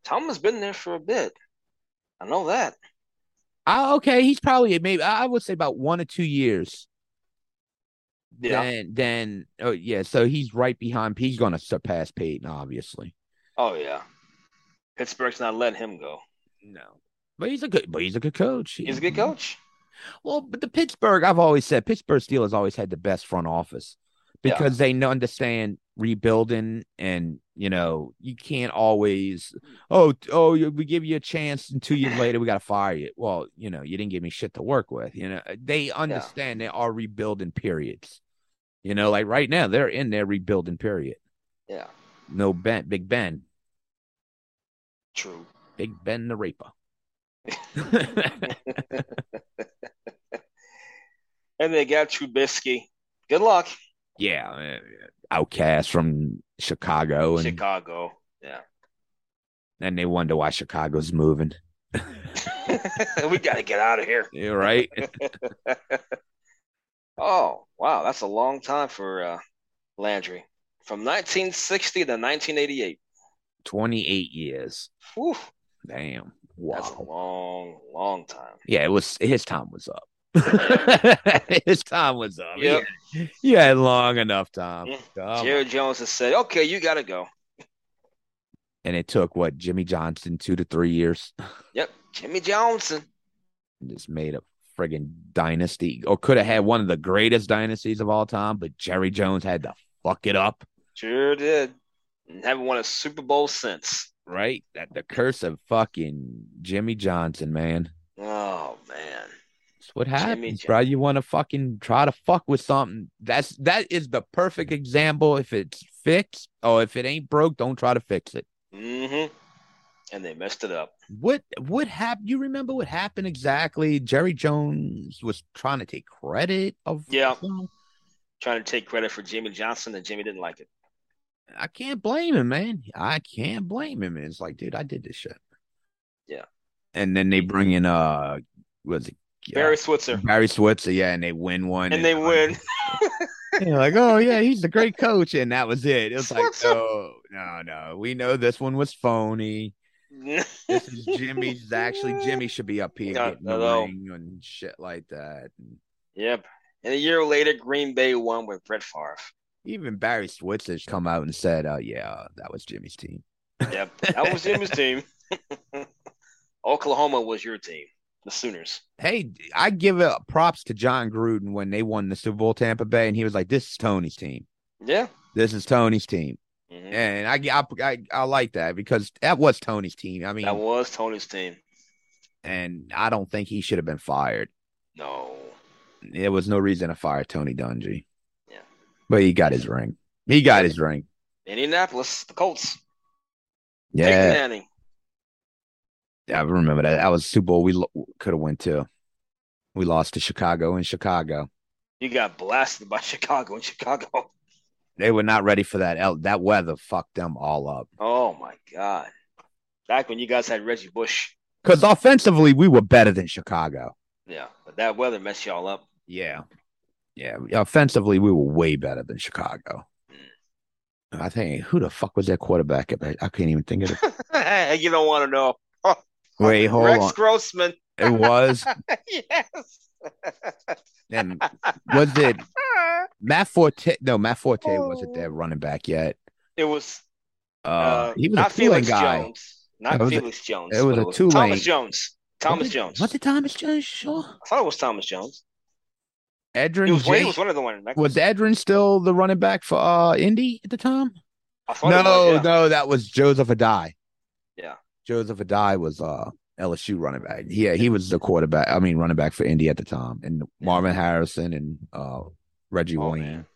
Tomlin's been there for a bit. I know that. Uh, okay, he's probably maybe I would say about one or two years yeah. then then oh yeah, so he's right behind. He's going to surpass Payton, obviously. Oh yeah, Pittsburgh's not letting him go. No, but he's a good, but he's a good coach. He's a good mm-hmm. coach. Well, but the Pittsburgh, I've always said Pittsburgh Steelers always had the best front office because yeah. they understand rebuilding and you know you can't always oh oh we give you a chance and two years later we got to fire you well you know you didn't give me shit to work with you know they understand yeah. they are rebuilding periods you know like right now they're in their rebuilding period yeah no ben big ben true big ben the raper and they got Trubisky good luck yeah, uh, outcast from Chicago and Chicago. Yeah. And they wonder why Chicago's moving. we got to get out of here. You're right. oh, wow. That's a long time for uh, Landry. From 1960 to 1988. 28 years. Whew. Damn. Wow. That's a long, long time. Yeah, it was his time was up. His time was up. Yep. You had long enough time. Mm. Oh, Jerry Jones has said, okay, you got to go. And it took what, Jimmy Johnson, two to three years? Yep. Jimmy Johnson. Just made a friggin' dynasty, or could have had one of the greatest dynasties of all time, but Jerry Jones had to fuck it up. Sure did. And haven't won a Super Bowl since. Right? That the curse of fucking Jimmy Johnson, man. Oh man. That's what happens, bro. You want to fucking try to fuck with something. That's that is the perfect example. If it's fixed or if it ain't broke, don't try to fix it. Mm-hmm. and they messed it up. What what happened? You remember what happened exactly? Jerry Jones was trying to take credit of yeah, trying to take credit for Jimmy Johnson, and Jimmy didn't like it. I can't blame him, man. I can't blame him. It's like, dude, I did this shit. Yeah. And then they bring in uh, was it Barry Switzer? Barry Switzer, yeah, and they win one, and, and they win. You're like, oh yeah, he's a great coach, and that was it. It was like, oh no, no, we know this one was phony. this is Jimmy's. Actually, Jimmy should be up here no, getting no, the ring and shit like that. Yep. And a year later, Green Bay won with Brett Favre. Even Barry Switzer come out and said, uh, yeah, that was Jimmy's team. Yep, that was Jimmy's team. Oklahoma was your team, the Sooners. Hey, I give props to Jon Gruden when they won the Super Bowl Tampa Bay, and he was like, "This is Tony's team." Yeah, this is Tony's team, mm-hmm. and I, I, I I like that because that was Tony's team. I mean, that was Tony's team, and I don't think he should have been fired. No, there was no reason to fire Tony Dungy. But he got his ring. He got his ring. Indianapolis, the Colts. Yeah. I remember that. That was Super Bowl we lo- could have went to. We lost to Chicago in Chicago. You got blasted by Chicago in Chicago. They were not ready for that. That weather fucked them all up. Oh my god! Back when you guys had Reggie Bush. Because offensively, we were better than Chicago. Yeah, but that weather messed y'all up. Yeah, yeah. Offensively, we were way better than Chicago. Mm. I think who the fuck was that quarterback? I can't even think of it. you don't want to know. Wait, hold Rex on. Grossman. It was. yes. and was it Matt Forte? No, Matt Forte oh. wasn't there running back yet. It was. Uh, uh he was not a Felix guy. Jones. Not Felix a, Jones. It was a two Thomas Jones. Thomas Jones. Was it Thomas Jones? Sure. I thought it was Thomas Jones. Edgerrin. He was, J- was one of the one. Was Edgerrin still the running back for uh Indy at the time? no, was, yeah. no, that was Joseph Addai. Yeah. Joseph Addai was uh LSU running back. Yeah, he was the quarterback. I mean, running back for Indy at the time, and Marvin Harrison and uh, Reggie oh, Wayne. Man.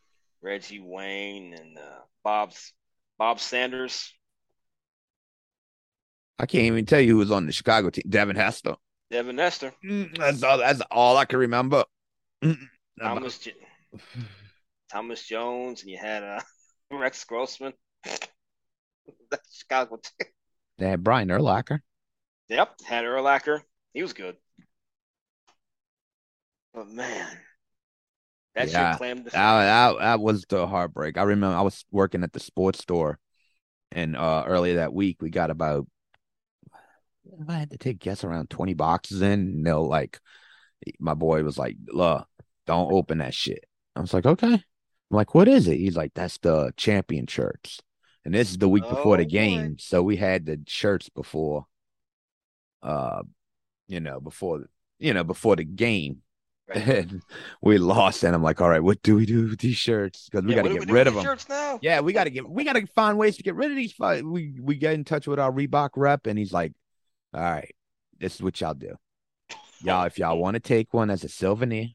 Reggie Wayne and uh, Bob's Bob Sanders. I can't even tell you who was on the Chicago team. Devin Hester. Devin Hester. Mm, that's all. That's all I can remember. Mm, Thomas J- Thomas Jones, and you had uh, Rex Grossman. That's Chicago team. They had Brian Urlacher. Yep, had Urlacher. He was good. But man, that yeah, claimed the that, that, that was the heartbreak. I remember I was working at the sports store, and uh earlier that week we got about I had to take guess around twenty boxes in. And they'll like, my boy was like, "Look, don't open that shit." I was like, "Okay." I'm like, "What is it?" He's like, "That's the champion shirts." And this is the week before oh, the game, boy. so we had the shirts before uh, you know, before you know before the game. Right. And we lost, and I'm like, all right, what do we do with these shirts? Because we yeah, got to get rid of them. Now? Yeah, we got to get, we got to find ways to get rid of these. We we get in touch with our Reebok rep, and he's like, all right, this is what y'all do, y'all. If y'all want to take one as a souvenir,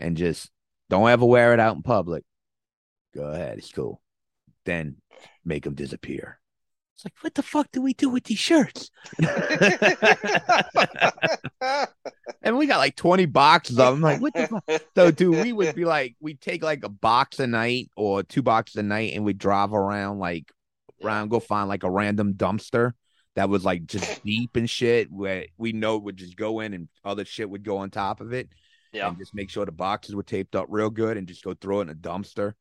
and just don't ever wear it out in public, go ahead, it's cool. Then make them disappear. It's like, what the fuck do we do with these shirts? and we got like 20 boxes of them. Like, what the fuck? So, dude, we would be like, we'd take like a box a night or two boxes a night and we'd drive around, like, around, go find like a random dumpster that was like just deep and shit where we know would just go in and other shit would go on top of it. Yeah. And just make sure the boxes were taped up real good and just go throw it in a dumpster.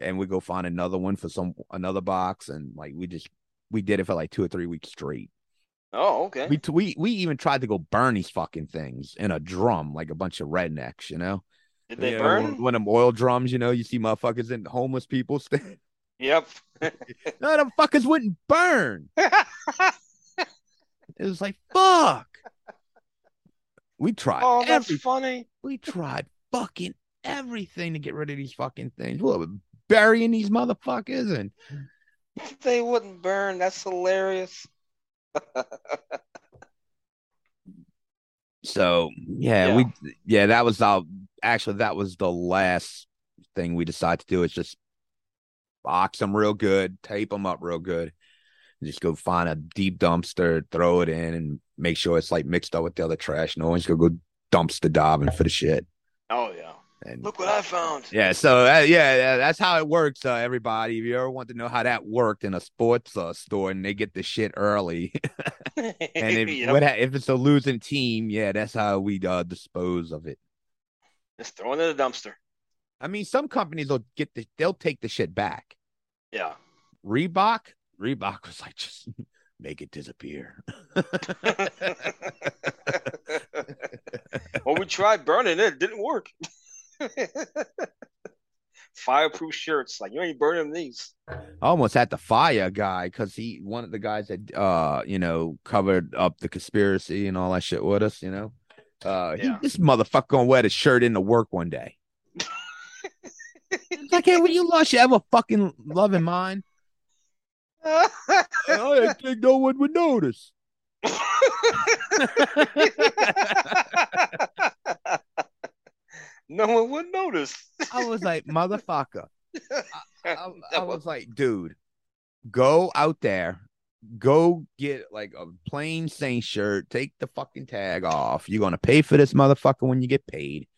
And we go find another one for some another box and like we just we did it for like two or three weeks straight. Oh, okay. We we we even tried to go burn these fucking things in a drum like a bunch of rednecks, you know. Did they you burn? Know, one, one of them oil drums, you know, you see motherfuckers and homeless people stand. Yep. no, them fuckers wouldn't burn. it was like fuck. We tried. Oh, that's every, funny. We tried fucking everything to get rid of these fucking things. What burying these motherfuckers and they wouldn't burn. That's hilarious. so yeah, yeah, we yeah that was our actually that was the last thing we decided to do. Is just box them real good, tape them up real good, Just go find a deep dumpster, throw it in, and make sure it's like mixed up with the other trash. No one's gonna go dumpster diving for the shit. Oh yeah. And Look what I found. yeah, so uh, yeah, yeah, that's how it works. Uh, everybody, if you ever want to know how that worked in a sports uh, store and they get the shit early, and if Yep. what if it's a losing team, yeah, that's how we uh, dispose of it. Just throw it in the dumpster. I mean, some companies will get the they'll take the shit back. Yeah. Reebok, Reebok was like just make it disappear. well, we tried burning it. It didn't work. Fireproof shirts. Like, you ain't burning these. I almost had to fire a guy because he one of the guys that uh you know covered up the conspiracy and all that shit with us. You know, uh, he, Yeah. this motherfucker gonna wear the shirt into work one day. It's like, hey, when you lost your ever fucking loving mind, I didn't think no one would notice. no one would notice. I was like, motherfucker. I, I, I was like, dude, go out there, go get like a plain Saint shirt, take the fucking tag off. You're gonna pay for this motherfucker when you get paid,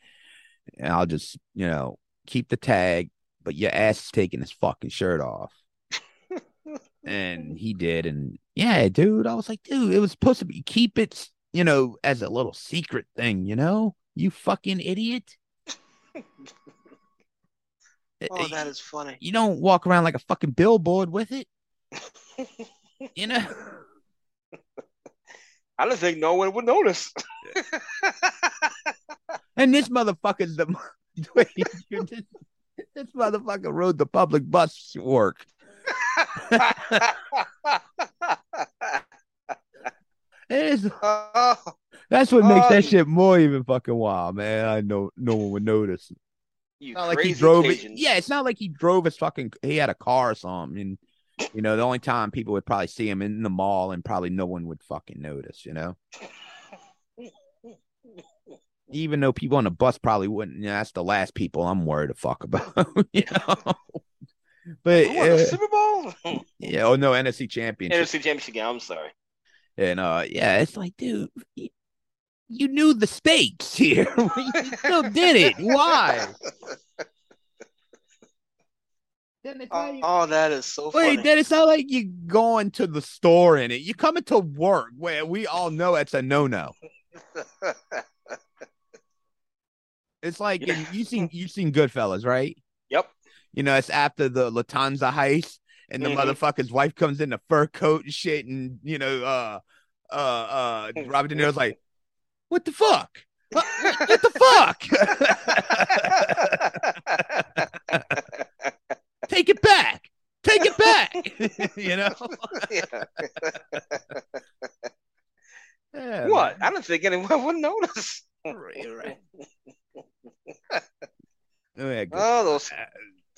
and I'll just, you know, keep the tag, but your ass is taking this fucking shirt off. And he did, and yeah, dude, I was like, dude, it was supposed to be keep it, you know, as a little secret thing, you know, you fucking idiot. oh, that is funny. you don't walk around like a fucking billboard with it. You know, I don't think no one would notice. and this motherfucker's the wait, you this motherfucker rode the public bus to work. It is, oh, that's what makes Oh, that shit more even fucking wild, man. I know no one would notice. you It's not like he drove it. Yeah, it's not like he drove his fucking. He had a car or something, and you know the only time people would probably see him in the mall, and probably no one would fucking notice. You know. even though people on the bus probably wouldn't. You know, that's the last people I'm worried to fuck about. you know, but Who won the uh, Super Bowl? yeah, oh no, NFC Championship, NFC Championship game. I'm sorry. and uh, yeah, it's like, dude, you, you knew the stakes here, you still did it. Why? Didn't it tell you? Oh, that is so Wait, funny. then it's not like you going to the store in it. You coming to work where we all know it's a no no. It's like Yeah. you seen you seen Goodfellas, right? You know, it's after the Lufthansa heist, and the Mhm. motherfucker's wife comes in a fur coat and shit, and you know, uh, uh, uh, Robert De Niro's like, "What the fuck? What, what the fuck? Take it back! Take it back!" you know? Yeah, what? I don't think anyone would notice. Right, right. Oh, yeah. Oh, those,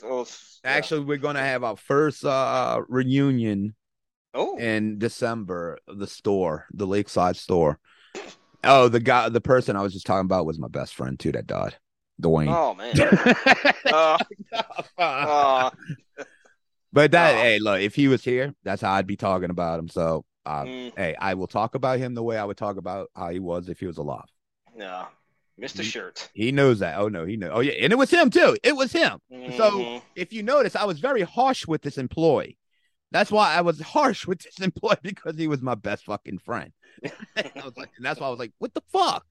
Uh, those. yeah. Actually, we're gonna have our first uh reunion oh, in December. The store, the Lakeside store. Oh, the guy, the person I was just talking about was my best friend too. That died, Dwayne. oh man. Oh, oh, but that, Oh. hey, look, if he was here, that's how I'd be talking about him. So, uh, mm, hey, I will talk about him the way I would talk about how he was if he was alive. yeah, Mr. Shirt. He knows that. Oh no, he knows. Oh yeah, and it was him too. It was him. So Mhm. if you notice, I was very harsh with this employee. That's why I was harsh with this employee because he was my best fucking friend. I was like, and that's why I was like, what the fuck?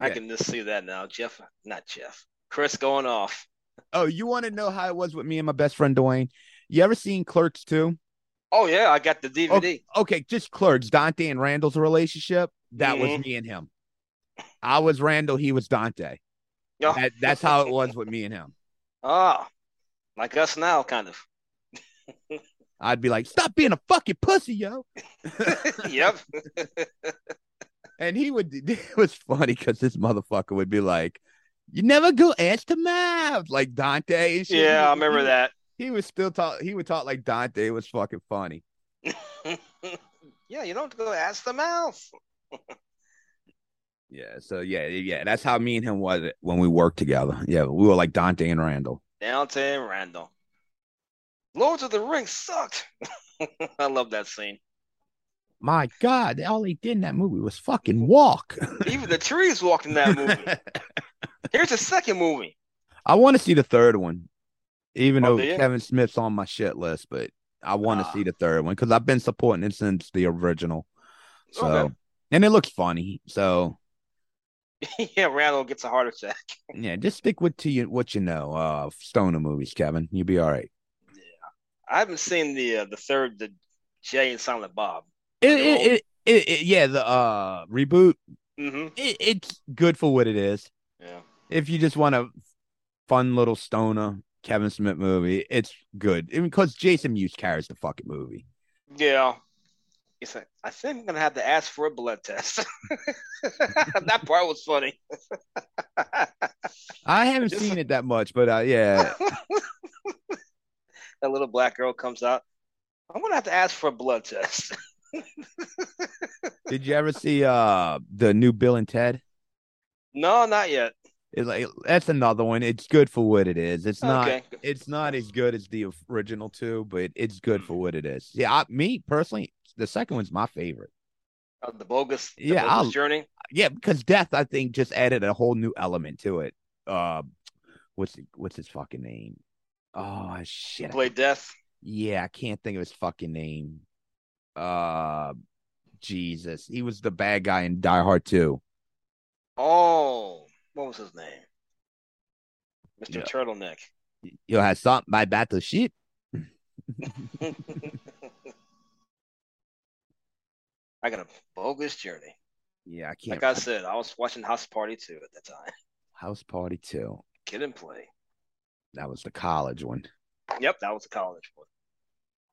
I yeah. can just see that now, Jeff. Not Jeff. Chris going off. Oh, you want to know how it was with me and my best friend Dwayne? You ever seen Clerks 2? Oh yeah, I got the DVD. Okay, just Clerks, Dante and Randal's relationship. That was Mhm. me and him. I was Randal, he was Dante. Yeah. That, that's how it was with me and him. Oh, like us now, kind of. I'd be like, stop being a fucking pussy, yo. yep. And he would, it was funny because this motherfucker would be like, you never go ass to mouth, like Dante. Yeah, I remember he- that. He was still talk, he would talk like Dante. It was fucking funny. yeah, you don't go ask the mouth. Yeah, so yeah, yeah, that's how me and him was when we worked together. Yeah, we were like Dante and Randal. Dante and Randal. Lords of the Rings sucked. I love that scene. My God, all they did in that movie was fucking walk. Even the trees walked in that movie. Here's the second movie. I want to see the third one, even Oh, though do? Kevin Smith's on my shit list, but I want to Ah. see the third one because I've been supporting it since the original. So, Okay. and it looks funny. So, yeah, Randal gets a heart attack. yeah, just stick with to you what you know. Uh, stoner movies, Kevin. You'll be all right. Yeah, I haven't seen the uh, the third, the Jay and Silent Bob. It, it, it, it, it- yeah, the uh reboot. Mm-hmm. It, it's good for what it is. Yeah. If you just want a fun little stoner Kevin Smith movie, it's good because Jason Mewes carries the fucking movie. Yeah. He's like, I think I'm gonna have to ask for a blood test. that part was funny. I haven't Just- seen it that much, but uh, yeah, that little black girl comes out. I'm gonna have to ask for a blood test. Did you ever see uh the new Bill and Ted? no, not yet. It's like that's another one. It's good for what it is. It's not okay. it's not as good as the original two, but it's good for what it is. Yeah, I, me personally, the second one's my favorite. Uh, the bogus, the Yeah, bogus I'll- journey. Yeah, because death I think just added a whole new element to it. Uh what's what's his fucking name? Oh shit. Play death. Yeah, I can't think of his fucking name. Uh Jesus. He was the bad guy in Die Hard 2. Oh, what was his name? Mr. Yeah. Turtleneck. You had something by battleship. I got a bogus journey. Yeah, I can't. Like I said, I was watching House Party 2 at the time. House Party 2. Kid and play. That was the college one. Yep, that was the college one.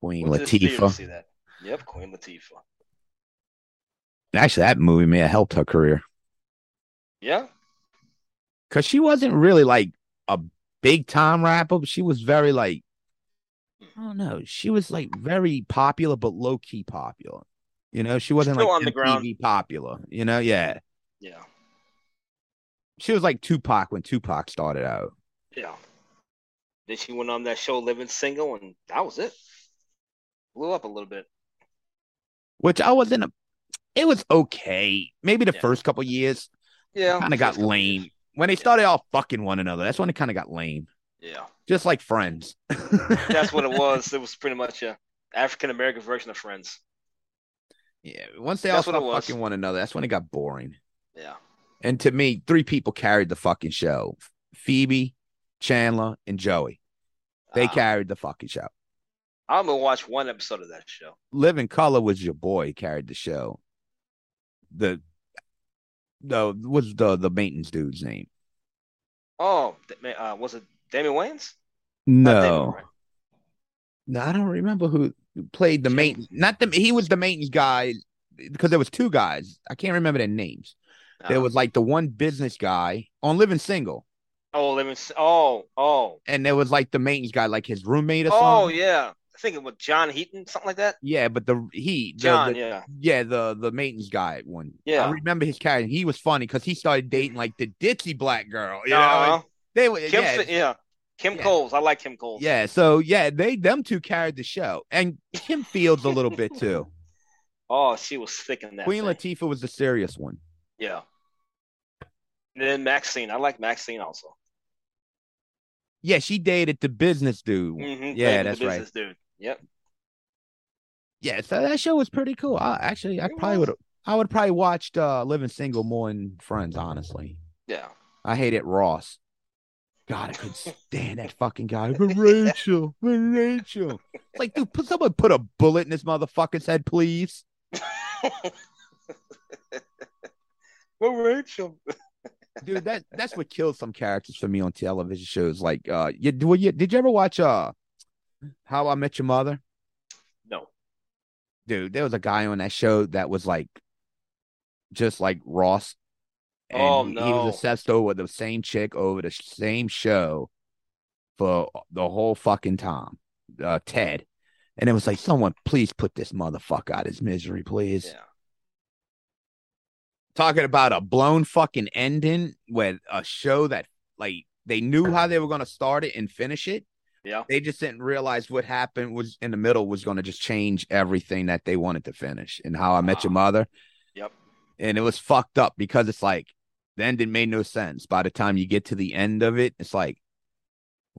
Queen Went to the theater to Latifah. See that? Yep, Queen Latifah. Actually, that movie may have helped her career Yeah, because she wasn't really like a big time rapper, but she was very like, hmm. I don't know, she was like very popular, but low key popular. You know, she wasn't Still like underground. MTV popular. You know, yeah, yeah, she was like Tupac when Tupac started out. yeah. Then she went on that show Living Single, and that was it. Blew up a little bit. Which I wasn't. A, it was okay. Maybe the Yeah. first couple years Yeah, kind of got lame years. when they started all fucking one another. That's when it kind of got lame, Yeah, just like Friends. that's what it was. It was pretty much a African American version of Friends. Yeah, once they all That's it stopped fucking one another, that's when it got boring. Yeah, And to me, three people carried the fucking show: Phoebe, Chandler, and Joey. They Uh, carried the fucking show. I'm gonna watch one episode of that show. Living Color was your boy carried the show. The the what's the the maintenance dude's name? Oh, uh, was it Damon Wayans? Damon, No, no, I don't remember who played the main. Not the he was the maintenance guy because there was two guys. I can't remember their names. There Uh, was like the one business guy on Living Single. oh, Living. Oh, oh, and there was like the maintenance guy, like his roommate or something. oh, yeah. I think it was John Henton, something like that. yeah, but the he the, John, the- yeah, yeah the the maintenance guy one. Yeah. I remember his character. He was funny because he started dating like the ditzy black girl. You Uh-huh. and they were Kim, yeah, yeah, Kim Yeah. Coles. I like Kim Coles. yeah. So yeah, they them two carried the show, and Kim Fields a little bit too. Oh, she was thick in that. Queen thing. Latifah was the serious one. Yeah. And then Maxine. I like Maxine also. Yeah, she dated the business dude. Mhm, Yeah, that's the right. business Dude. Yep. Yeah, so that show was pretty cool. I actually, I It probably would. I would probably watched uh, Living Single more than Friends. Honestly, Yeah. I hated Ross. God, I could stand that fucking guy. But Rachel, but Rachel. It's like, dude, put someone put a bullet in this motherfucker's head, please. well, Rachel. Dude, that that's what kills some characters for me on television shows. Like, uh, you, well, you did you ever watch uh, How I Met Your Mother? No. Dude, there was a guy on that show that was like, just like Ross. And Oh, he, he was obsessed over the same chick over the same show for the whole fucking time. Uh, Ted. And it was like, someone please put this motherfucker out of his misery, please. Yeah. Talking about a blown fucking ending with a show that like they knew how they were gonna start it and finish it, Yeah. They just didn't realize what happened was in the middle was going to just change everything that they wanted to finish and how I met your Ah. mother. And it was fucked up because it's like the ending made no sense. By the time you get to the end of it, it's like,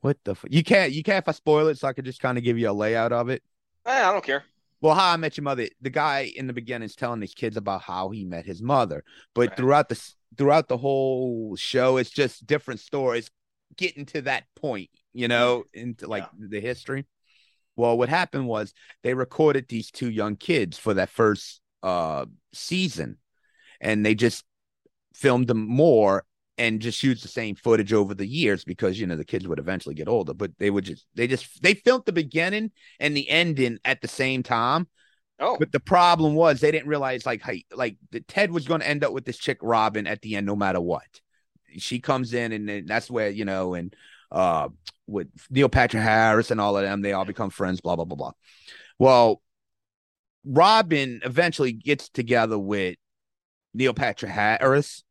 what the fu- you can't you can't if I spoil it, so I could just kind of give you a layout of it. Eh, I don't care. Well, how I met your mother, the guy in the beginning is telling his kids about how he met his mother, but Right. throughout the throughout the whole show, it's just different stories getting to that point, you know, into like the history. Well, what happened was they recorded these two young kids for that first uh season, and they just filmed them more and just used the same footage over the years because you know the kids would eventually get older but they would just they just they filmed the beginning and the ending at the same time Oh, but the problem was they didn't realize like hey, like the Ted was going to end up with this chick Robin at the end no matter what. She comes in and then that's where you know and uh with Neil Patrick Harris and all of them they all become friends blah blah blah blah. Well, Robin eventually gets together with Neil Patrick Harris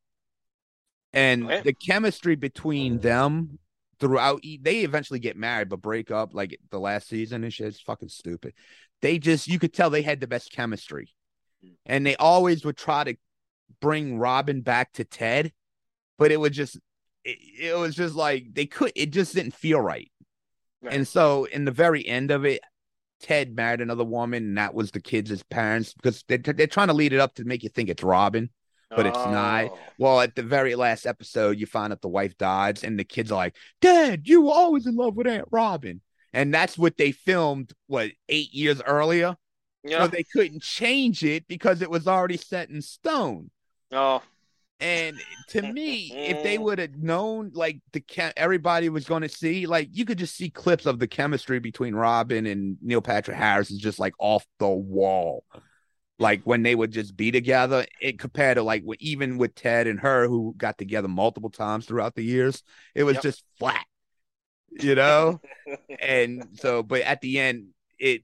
and Okay. the chemistry between them throughout they eventually get married but break up like the last season and shit. It's fucking stupid. They just you could tell they had the best chemistry. And they always would try to bring Robin back to Ted, but it would just it, it was just like they could it just didn't feel right. Right. And so in the very end of it, Ted married another woman, and that was the kids' parents because they, they're trying to lead it up to make you think it's Robin. but it's not. Oh. Well, at the very last episode, you find out the wife dies, and the kids are like, Dad, you were always in love with Aunt Robin. And that's what they filmed, what, eight years earlier? Yeah. So they couldn't change it because it was already set in stone. oh. And to me, if they mm. would have known, like the chem- everybody was going to see, like you could just see clips of the chemistry between Robin and Neil Patrick Harris is just like off the wall. Like when they would just be together, it compared to like even with Ted and her, who got together multiple times throughout the years, it was Yep. just flat, you know. and so, but at the end, it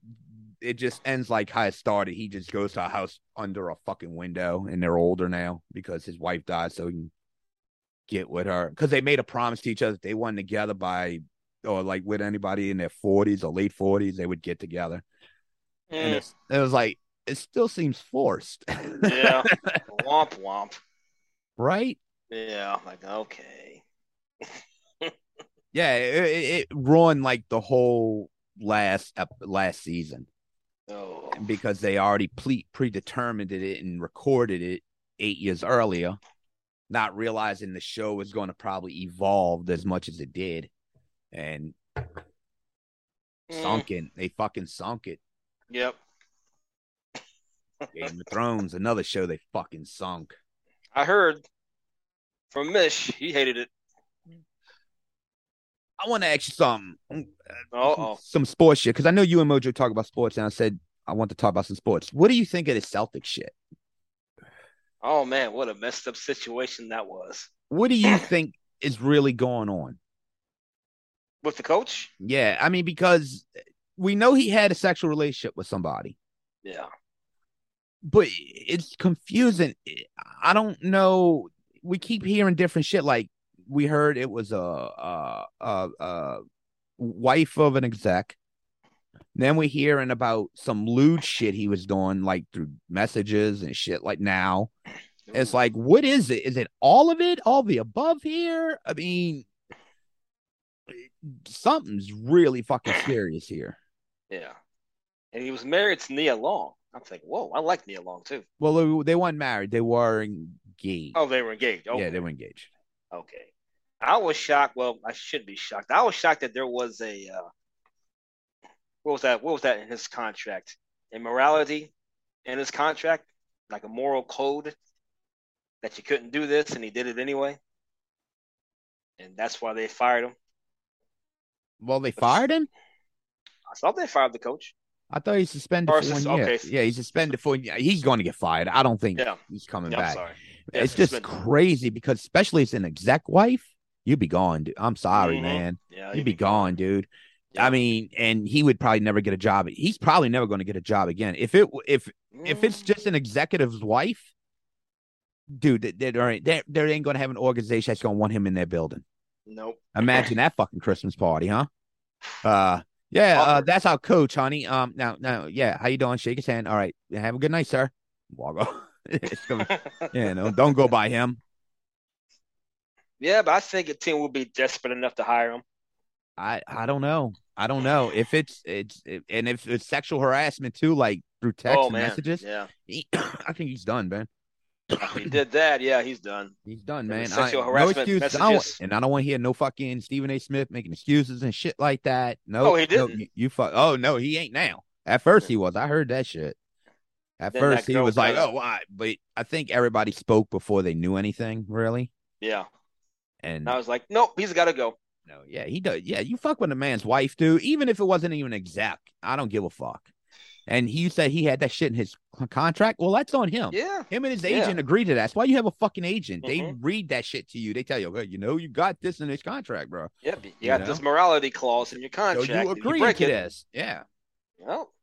it just ends like how it started. He just goes to a house under a fucking window, and they're older now because his wife died, so he can get with her. Because they made a promise to each other they weren't together by or like with anybody in their forties or late forties, they would get together. And Mm, it's, it was like it still seems forced, yeah. womp womp. right? Yeah. Like, okay. Yeah, it, it, it ruined like the whole last ep- last season. Because they already pre- predetermined it and recorded it eight years earlier, not realizing the show was going to probably evolve as much as it did, and Mm, sunk it. They fucking sunk it. Yep. Game of Thrones, another show they fucking sunk. I heard from Mish. He hated it. I want to ask you something, Uh oh. some sports shit, because I know you and Mojo talk about sports, and I said I want to talk about some sports. What do you think of the Celtic shit? Oh man, what a messed up situation that was. What do you think is really going on? With the coach? Yeah, I mean, because we know he had a sexual relationship with somebody, Yeah. but it's confusing. I don't know. We keep hearing different shit. Like we heard it was a a a, a wife of an exec. Then we're hearing about some lewd shit he was doing, like through messages and shit. Like now, it's like, what is it? Is it all of it? All the above here? I mean, something's really fucking serious here. Yeah. And he was married to Nia Long. I was like, whoa, I like Nia Long too. Well, they, they weren't married; they were engaged. Oh, they were engaged. Okay. yeah, they were engaged. Okay. I was shocked. Well, I should be shocked. I was shocked that there was a uh, what was that? What was that in his contract? Immorality in his contract, like a moral code that you couldn't do this, and he did it anyway, and that's why they fired him. Well, they fired him. I thought they fired the coach. I thought he suspended for one year. okay. Yeah, he's suspended for. one year. He's going to get fired. I don't think Yeah. he's coming Yeah, back. Yeah, it's just crazy because, especially as an exec wife, you'd be gone. Dude. I'm sorry, Mhm. man. Yeah, You'd be gone, dude. Yeah. I mean, and he would probably never get a job. He's probably never going to get a job again. If it if if it's Mm. just an executive's wife, dude, they, they, they, they ain't going to have an organization that's going to want him in their building. nope. Imagine that fucking Christmas party, huh? Uh, yeah, uh, that's our coach, honey. Um, now, now, yeah, how you doing? Shake his hand. All right, have a good night, sir. Walk off. yeah, no, don't go by him. Yeah, but I think a team will be desperate enough to hire him. I I don't know. I don't know if it's it's and if it's sexual harassment too, like through text Oh and man, messages. yeah, He, I think he's done, man. He did that. Yeah, he's done. He's done, man. the I, sexual no excuses. I don't, and I don't want to hear no fucking Stephen A. Smith making excuses and shit like that. No, Oh, he no, didn't. you, you fuck. Oh no, he ain't now. At first he was. I heard that shit. At Then first he was like, "Oh, why?" But I think everybody spoke before they knew anything, really. Yeah, And I was like, nope, he's got to go. no, yeah, he does. Yeah, you fuck with a man's wife, dude. Even if it wasn't even exec, I don't give a fuck. And he said he had that shit in his contract. Well, that's on him. Yeah, Him and his Yeah. agent agreed to that. That's why you have a fucking agent. They Mhm. read that shit to you. They tell you, well, you know, you got this in this contract, bro. yeah. You You got know? this morality clause in your So contract. you agree break to it, this. Yeah. Well,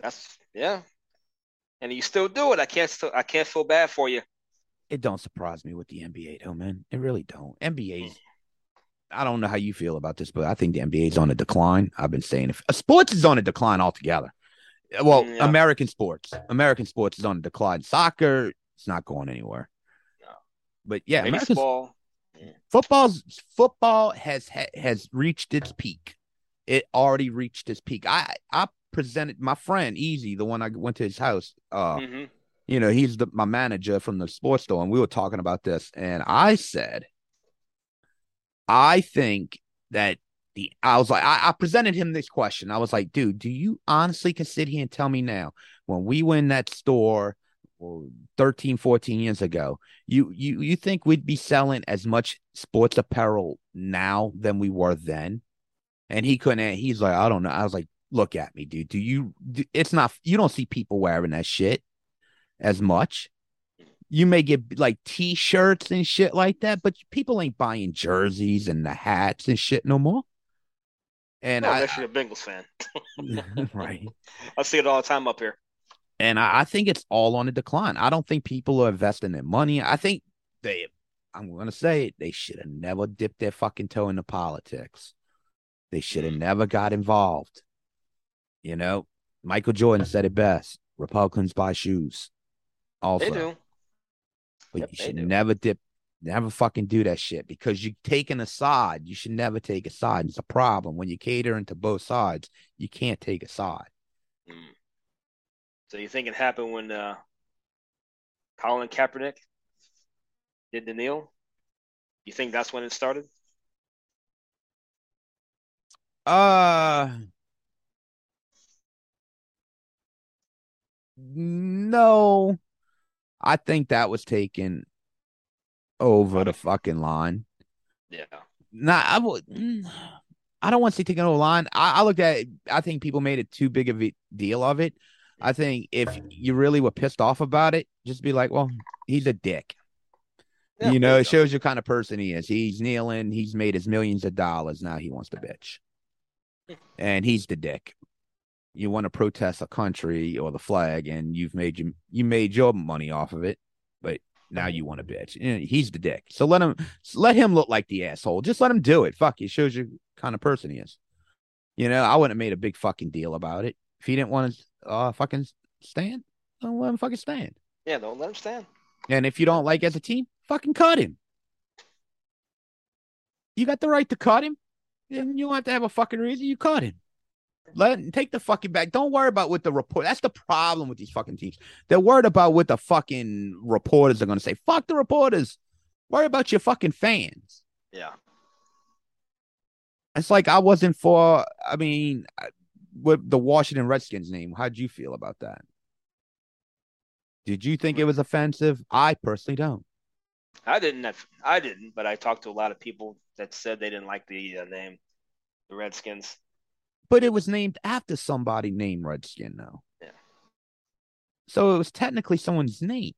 that's yeah. And you still do it. I can't still I can't feel bad for you. It don't surprise me with the NBA though, man. It really don't. NBA's Mm. I don't know how you feel about this, but I think the NBA's on a decline. I've been saying if sports is on a decline altogether. Well, Mm, yeah. American sports. American sports is on a decline. Soccer, it's not going anywhere. No. But yeah, Baseball. football's football has ha, has reached its peak. It already reached its peak. I I presented my friend Easy, the one I went to his house. Uh, hmm you know, he's the my manager from the sports store, and we were talking about this, and I said, I think that the I was like, I, I presented him this question. I was like, dude, do you honestly can sit here and tell me now when we were in that store well, 13, 14 years ago, you you you think we'd be selling as much sports apparel now than we were then? And he couldn't. He's like, I don't know. I was like, look at me, dude. Do you? Do, it's not. You don't see people wearing that shit as much. You may get like t-shirts and shit like that, but people ain't buying jerseys and the hats and shit no more. And No, I, unless you're a Bengals fan. right. I see it all the time up here. And I, I think it's all on a decline. I don't think people are investing their money. I think they, I'm going to say it, they should have never dipped their fucking toe into politics. They should have mm. never got involved. You know, Michael Jordan said it best Republicans buy shoes. Also, They do. but Yep, you should never dip, never fucking do that shit because you're taking a side. You should never take a side. It's a problem when you cater into both sides. You can't take a side. Mm. So you think it happened when uh, Colin Kaepernick did the kneel? You think that's when it started? Uh no. I think that was taken over the fucking line. Yeah. Nah, I would I don't want to say taken over the line. I, I looked at it, I think people made it too big of a deal of it. I think if you really were pissed off about it, just be like, well, he's a dick. Yeah, you know, it shows you kind of person he is. He's kneeling. He's made his millions of dollars. Now he wants to bitch, and he's the dick. You want to protest a country or the flag, and you've made you you made your money off of it, but now you want to bitch. You know, he's the dick. So let him let him look like the asshole. Just let him do it. Fuck, it shows you kind of person he is. You know, I wouldn't have made a big fucking deal about it if he didn't want to uh fucking stand. Don't let him fucking stand. Yeah, don't let him stand. And if you don't like as a team, fucking cut him. You got the right to cut him. And you don't have to have a fucking reason. You cut him. Let take the fucking back. Don't worry about what the report. That's the problem with these fucking teams. They're worried about what the fucking reporters are going to say. Fuck the reporters. Worry about your fucking fans. Yeah. It's like I wasn't for. I mean, with the Washington Redskins name, how'd you feel about that? Did you think it was offensive? I personally don't. I didn't. Have, I didn't, but I talked to a lot of people that said they didn't like the uh, name, the Redskins. But it was named after somebody named Redskin, though. Yeah. So it was technically someone's name.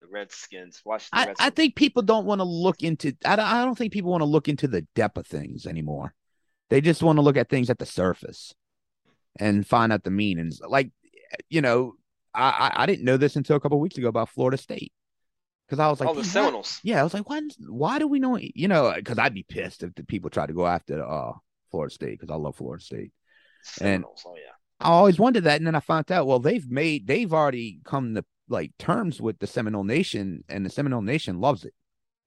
The Redskins. Watch the I, Redskins. I think people don't want to look into. I don't, I don't think people want to look into the depth of things anymore. They just want to look at things at the surface and find out the meanings. Like, you know, I I, I didn't know this until a couple weeks ago about Florida State because I was like, oh, the Seminoles. Yeah, I was like, why? Why do we know? You know, because I'd be pissed if the people tried to go after uh Florida State because I love Florida State. Seminoles, oh yeah. I always wondered that, and then I found out. Well, they've made they've already come to like terms with the Seminole Nation, and the Seminole Nation loves it.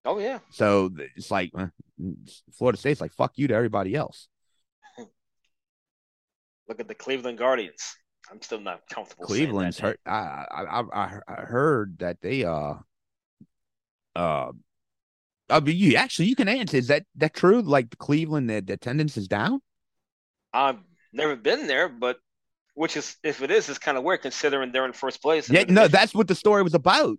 Oh yeah. So it's like uh, Florida State's like fuck you to everybody else. Look at the Cleveland Guardians. I'm still not comfortable. Cleveland's hurt. I, I I I I heard that they uh uh. I mean, you actually you can answer. Is that that true? Like the Cleveland, the, the attendance is down. I've never been there, but which is if it is, it's kind of weird considering they're in first place. in Yeah, no, that's what the story was about.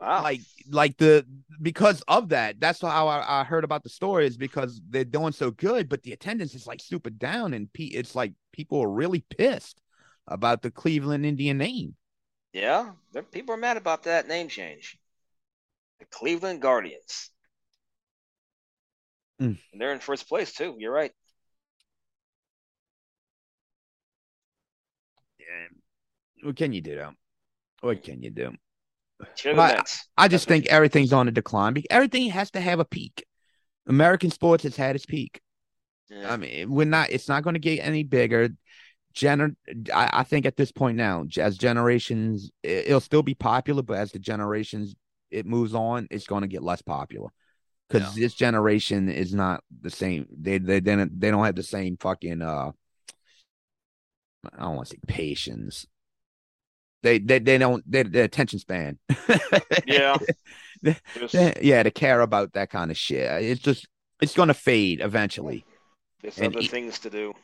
wow. Like, like the because of that, that's how I, I heard about the story is because they're doing so good, but the attendance is like super down, and pe- it's like people are really pissed about the Cleveland Indian name. yeah, people are mad about that name change. The Cleveland Guardians. Mm. And they're in first place too. You're right. Yeah. What can you do though? What can you do? But I just think everything's on a decline. Everything has to have a peak. American sports has had its peak. Yeah. I mean, we're not. It's not going to get any bigger. Gener- I, I think at this point now, as generations, it'll still be popular, but as the generations it moves on, it's going to get less popular because this generation is not the same. They they they don't, they don't have the same fucking. uh I don't want to say patience. They they they don't. They, their attention span. yeah. The- There's, Yeah, yeah, to care about that kind of shit. It's just it's gonna fade eventually. there's and other things to do.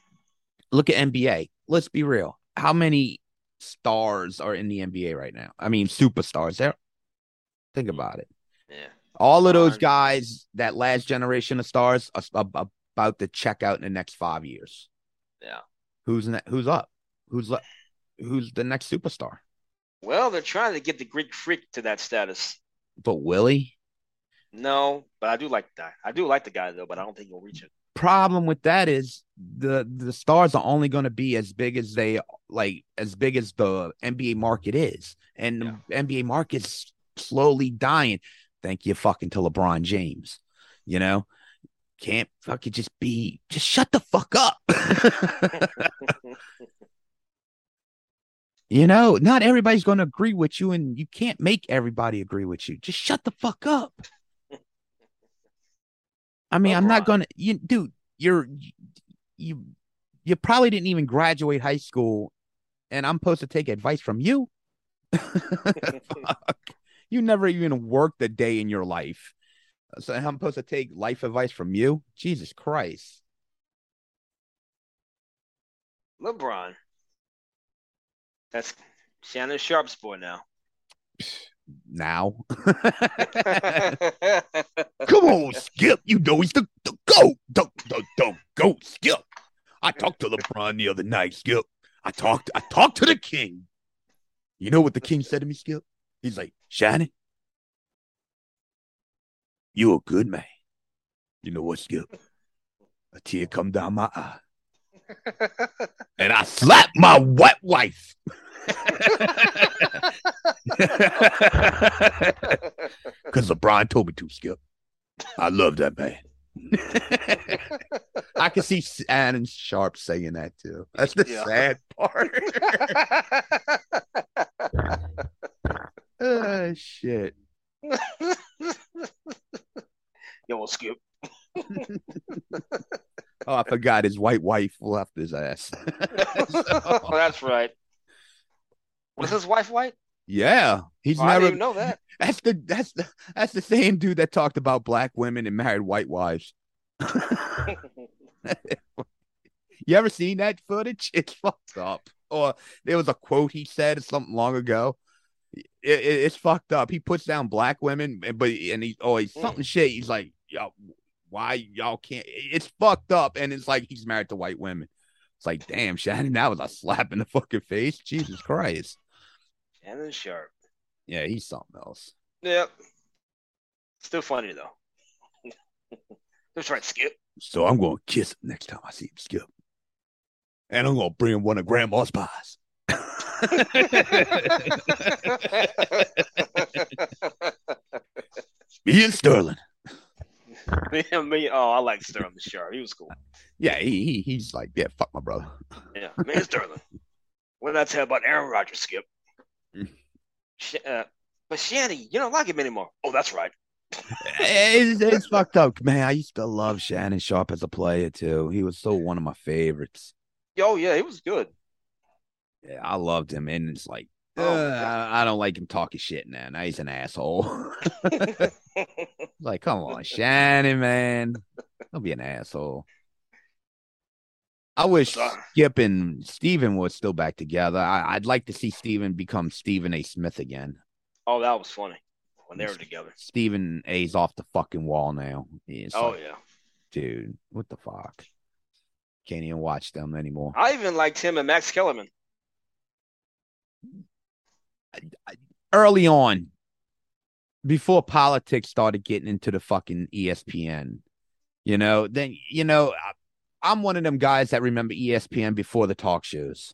Look at NBA. Let's be real. How many stars are in the NBA right now? I mean, superstars. There. Think about it. Yeah. All of those guys, that last generation of stars, are about to check out in the next five years. Yeah. Who's ne- who's up? Who's le- who's the next superstar? Well, they're trying to get the Greek freak to that status. But Willie. No, but I do like that. I do like the guy though, but I don't think he'll reach it. problem with that is the the stars are only going to be as big as they like as big as the NBA market is, and the NBA market's slowly dying. Thank you, fucking to LeBron James. You know, can't fucking just be just shut the fuck up. you know, not everybody's going to agree with you, and you can't make everybody agree with you. Just shut the fuck up. I mean, I'm not gonna, you, dude. You're you, you probably didn't even graduate high school, and I'm supposed to take advice from you. Fuck. You never even worked a day in your life, uh, so I'm supposed to take life advice from you. Jesus Christ! LeBron. That's Shannon Sharpe's boy now. Now, come on, Skip. You know he's the, the goat, the, the, the goat, Skip. I talked to LeBron the other night, Skip. I talked, I talked to the king. You know what the king said to me, Skip? He's like, Shannon, you a good man. You know what, Skip? A tear come down my eye, and I slapped my wet wife. Because LeBron told me to, Skip. I love that man. I can see Shannon Sharpe saying that too. That's the Yeah. sad part. Oh, shit. Yo, Skip. Oh, I forgot his white wife left his ass. That's right. Was his wife white? yeah, he's Oh, I didn't never. even know that. That's the that's the that's the same dude that talked about black women and married white wives. You ever seen that footage? It's fucked up. Or there was a quote he said something long ago. It, it- it's fucked up. He puts down black women, but and he oh he's always something shit. He's like, yo, why y'all can't? It's fucked up, and it's like he's married to white women. It's like, damn, Shannon, that was a slap in the fucking face. Jesus Christ. Shannon Sharpe. Yeah, he's something else. Yep. Still funny though. That's right, Skip. So I'm gonna kiss him next time I see him, Skip, and I'm gonna bring him one of Grandma's pies. Me and Sterling. me, and me, oh, I like Sterling Sharpe. He was cool. Yeah, he, he he's like, yeah, fuck my brother. Yeah, me and Sterling. What did I tell about Aaron Rodgers, Skip? Mm. Sh- uh, but Shanny, you don't like him anymore. Oh, that's right. it's, it's fucked up, man. I used to love Shannon Sharpe as a player too. He was so one of my favorites. Oh yeah, he was good. I loved him, and it's like, Oh, uh, I, I don't like him talking shit now. Now he's an asshole. like, come on, Shannon, man, don't be an asshole. I wish. Skip and Steven were still back together. I, I'd like to see Steven become Stephen A. Smith again. oh, that was funny when they were together. Stephen A's off the fucking wall now. It's Oh like, yeah, dude, what the fuck? Can't even watch them anymore. I even liked him and Max Kellerman. Early on, before politics started getting into the fucking ESPN, you know, then you know, I'm one of them guys that remember ESPN before the talk shows,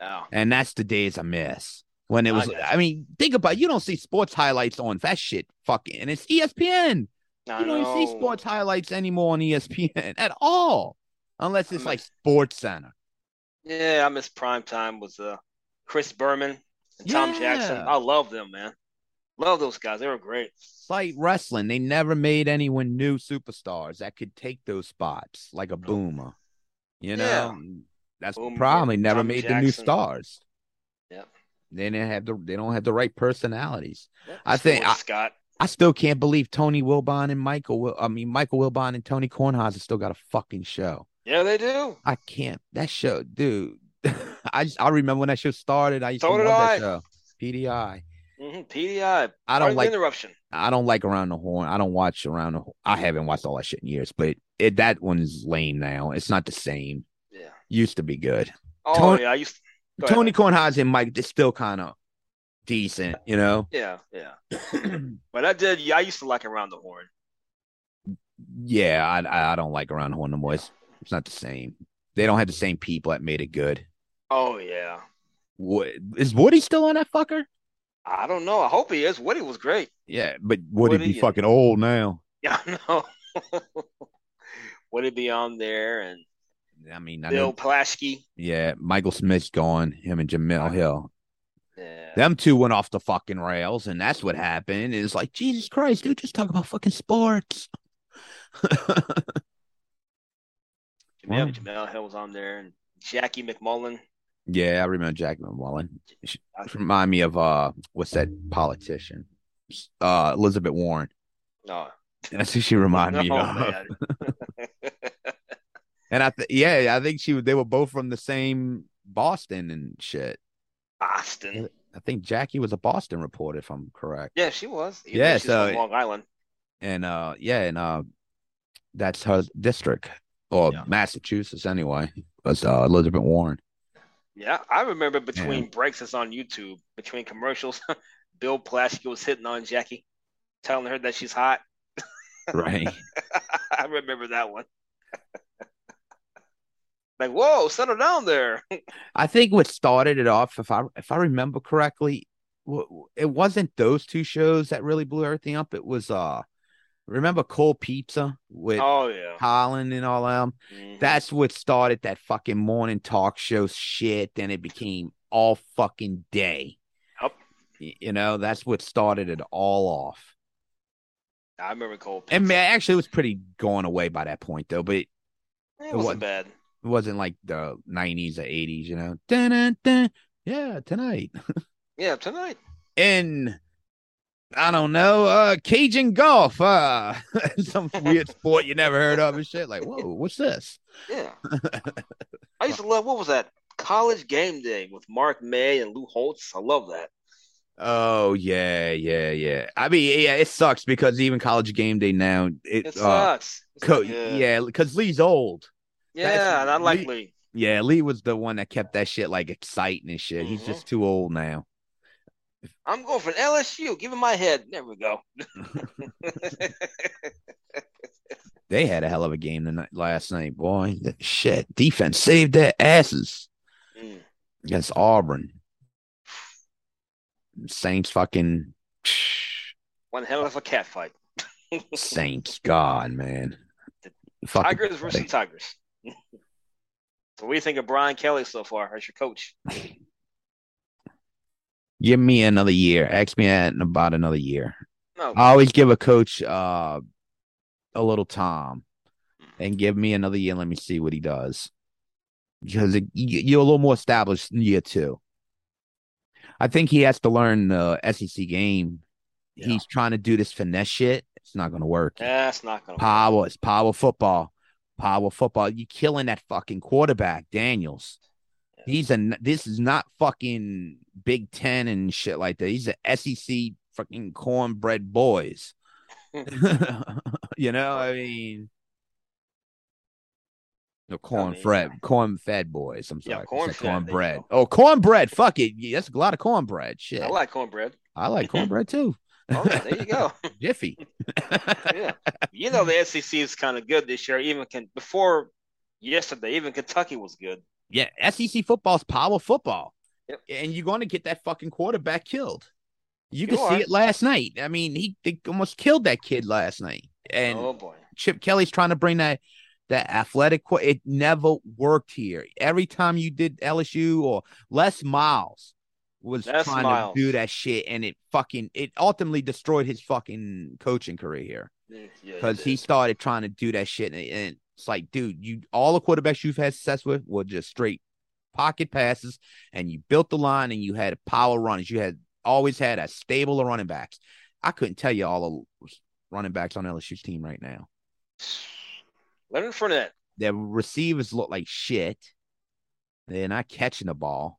Oh, and that's the days I miss. When it was. I mean, think about it, you don't see sports highlights on that shit, fucking, and it's ESPN. I You don't see sports highlights anymore on ESPN at all, unless it's I'm like Sports Center. Yeah, I miss prime time with uh, Chris Berman and Tom Jackson. I love them, man. Love those guys. They were great. It's like wrestling. They never made anyone new superstars that could take those spots, like a oh. boomer. You know, that's the Boomer, problem. They never Tommy made the new stars. Yep. They didn't have the. They don't have the right personalities. Yeah, I think- I- Scott. I still can't believe Tony Wilbon and Michael. I mean, Michael Wilbon and Tony Kornheiser still got a fucking show. Yeah, they do. I can't. That show, dude. I just, I remember when that show started. I used So to love I. that show. PTI. hmm PTI. I don't like interruption. I don't like Around the Horn. I don't watch Around the Horn. I haven't watched all that shit in years, but it, that one's lame now. It's not the same. Yeah. Used to be good. Oh Tony- yeah, I used. Ahead. Tony Kornheiser and Mike is still kind of decent, you know. Yeah, yeah. But I did. Yeah, I used to like around the horn. yeah, I, I I don't like Around the Horn no more. It's, it's not the same. They don't have the same people that made it good. Oh yeah. What is Woody still on that fucker? I don't know. I hope he is. Woody was great. Yeah, but Woody, Woody be fucking old now. Yeah, I know. Woody be on there and I mean, I Bill know, Plaschke. yeah, Michael Smith's gone. Him and Jemele Hill. Yeah. Them two went off the fucking rails, and that's what happened. It's like Jesus Christ, dude, just talk about fucking sports. Jemele. Jemele Hill was on there and Jackie MacMullan. Yeah, I remember Jack MacMullan. She- Remind me of uh, what's that politician? Uh, Elizabeth Warren. No. That's who she reminded me of. And I, th- yeah, I think she. They were both from the same Boston and shit. Boston. I think Jackie was a Boston reporter, if I'm correct. Yeah, she was. Even Yeah, so- from Long Island. And uh, yeah, and uh, that's her district or Yeah. Massachusetts anyway. Was uh, Elizabeth Warren. Yeah, I remember between breaks it's on YouTube, between commercials, Bill Plaschke was hitting on Jackie, telling her that she's hot. Right. I remember that one. like, whoa, settle down there. I think what started it off, if I if I remember correctly, it wasn't those two shows that really blew everything up. It was uh, remember Cold Pizza with oh yeah. Colin and all them. Mhm. That's what started that fucking morning talk show shit. Then it became all fucking day. Yep. You know, that's what started it all off. I remember Cole. And Pizza. man, actually, it was pretty going away by that point though. But it it wasn't what- bad. wasn't like the '90s or '80s. You know, dun, dun, dun. yeah, tonight. Yeah, tonight. in I don't know, uh Cajun golf, uh some weird sport you never heard of and shit. Like, whoa, what's this? Yeah. I used to love what was that? College game day with Mark May and Lou Holtz. I love that. Oh yeah, yeah, yeah. I mean, yeah, it sucks because even college game day now, it, It uh, sucks. It's co- yeah. yeah, because Lee's old. Yeah, and I like Lee- Lee. Yeah, Lee was the one that kept that shit like exciting and shit. He's Mhm. just too old now. I'm going for LSU. Give him my head. There we go. They had a hell of a game tonight last night, boy. Shit, defense saved their asses. Mm. against Auburn. Saints fucking One hell of a cat fight. Saints. God, man. Tigers versus. Tigers. So what do you think of Brian Kelly so far as your coach? Give me another year. Ask me in about another year. No, I always give a coach uh, a little time and give me another year. Let me see what he does. Because it, you- you're a little more established in year two. I think he has to learn the SEC game. Yeah. He's trying to do this finesse shit. It's not going to work. that's not gonna. work. Power. It's power football. Power football. You killing that fucking quarterback, Daniels. Yeah. He's a. This is not fucking Big Ten and shit like that. He's a SEC fucking cornbread boys. you know, I mean, no corn fed, yeah. corn fed boys. I'm sorry, corn-fed, there you cornbread. Oh, cornbread. Fuck it. Yeah, that's a lot of cornbread. Shit, I like cornbread. I like cornbread too. Oh, yeah, there you go. Jiffy. yeah, you know the SEC is kind of good this year. Even can before yesterday, even Kentucky was good. Yeah, SEC football is power football. Yep. And you're going to get that fucking quarterback killed. You You could see it last night. I mean, he they almost killed that kid last night. And oh boy, Chip Kelly's trying to bring that that athletic. qu- It never worked here. Every time you did LSU or Les Miles was Les trying Miles. to do that shit, and it fucking it ultimately destroyed his fucking coaching career here yeah, because he started trying to do that shit, and, and it's like, dude, you all the quarterbacks you've had success with were just straight pocket passes, and you built the line, and you had power runners. You had always had a stable of running backs. I couldn't tell you all the running backs on LSU's team right now. Leonard Fournette. Their receivers look like shit. They're not catching the ball.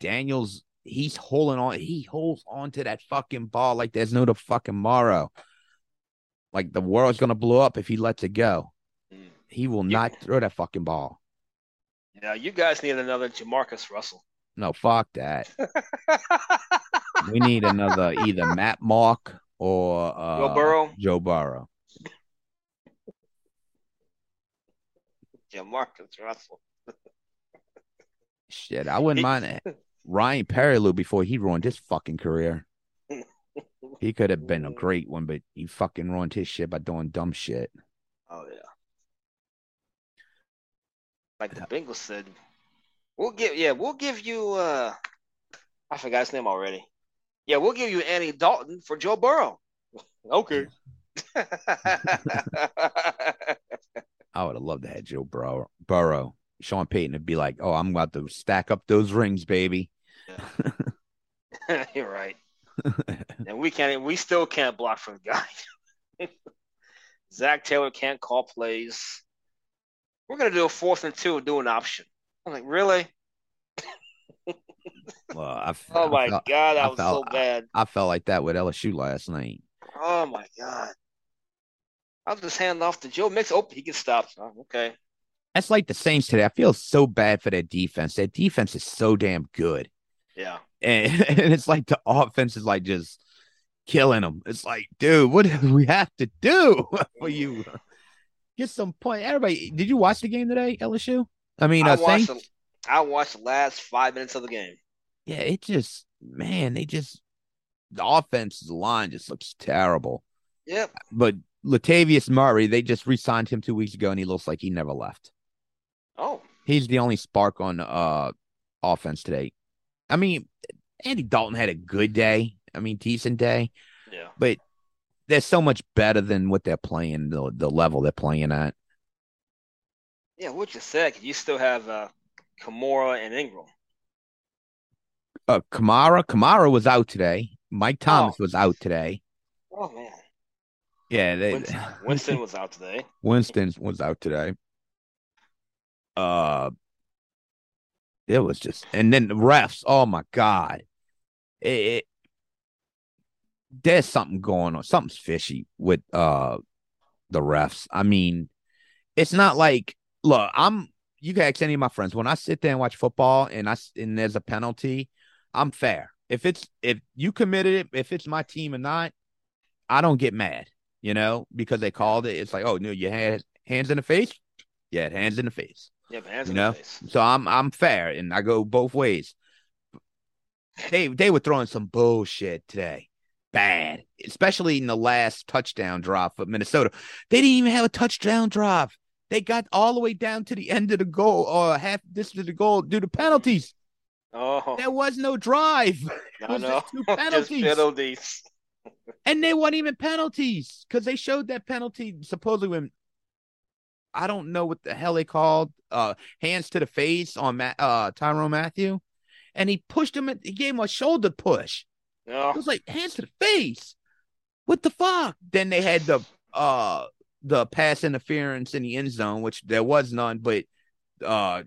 Daniels, he's holding on. He holds on to that fucking ball like there's no the fucking morrow. Like the world's gonna blow up if he lets it go. Mm. He will You- not throw that fucking ball. Yeah, you guys need another Jamarcus Russell. No, fuck that. We need another either Matt Mauck or uh, Joe Burrow. Joe Burrow. Jamarcus Russell. Shit, I wouldn't mind it. Ryan Perrilloux before he ruined his fucking career. He could have been a great one, but he fucking ruined his shit by doing dumb shit. Oh yeah. Like the Bengals said, we'll give yeah, we'll give you uh I forgot his name already. Yeah, we'll give you Andy Dalton for Joe Burrow. okay. I would have loved to have Joe Burrow. Burrow. Sean Payton would be like, "Oh, I'm about to stack up those rings, baby." You're right. And we can't we still can't block for the guy. Zac Taylor can't call plays. We're gonna do a fourth and two and do an option. I'm like, really? Well, I, Oh I my felt, god, that I was felt- so bad. I felt like that with LSU last night. Oh my god. I'll just hand off to Joe Mix. Oh, he gets stopped. Oh, okay. That's like the Saints today. I feel so bad for their defense. Their defense is so damn good, Yeah. And, and it's like the offense is like just killing them. It's like, dude, what do we have to do for you? Get some point. Everybody, did you watch the game today, LSU? I mean, I watched Saints. the, I watched the last five minutes of the game. Yeah, it just man, they just the offensive line just looks terrible. Yep. But Latavius Murray, they just re-signed him two weeks ago, and he looks like he never left. Oh. He's the only spark on uh offense today. I mean, Andy Dalton had a good day. I mean, decent day, Yeah. but they're so much better than what they're playing, the the level they're playing at. Yeah, what you said, you still have uh Kamara and Ingram. Uh Kamara, Kamara was out today. Mike Thomas was out today. Oh man. Yeah, they, Winston, Winston was out today. Winston was out today. Uh, it was just, and then the refs. Oh my god, it, it there's something going on. Something's fishy with uh the refs. I mean, it's not like look. I'm you can ask any of my friends when I sit there and watch football and I and there's a penalty. I'm fair. If it's if you committed it, if it's my team or not, I don't get mad you know, because they called it. It's like, oh no, you had hands in the face. Yeah, hands in the face. Yeah, You know? the face. So I'm I'm fair, and I go both ways. They they were throwing some bullshit today. bad, especially in the last touchdown drive for Minnesota. They didn't even have a touchdown drive. They got all the way down to the end of the goal or half distance of the goal due to penalties. Oh, There was no drive. I was know. just penalties. penalties. And they weren't even penalties because they showed that penalty supposedly when I don't know what the hell they called uh hands to the face on Ma- uh Tyrann Mathieu, and he pushed him. He gave him a shoulder push. It was like hands to the face. What the fuck? Then they had the uh the pass interference in the end zone, which there was none, but uh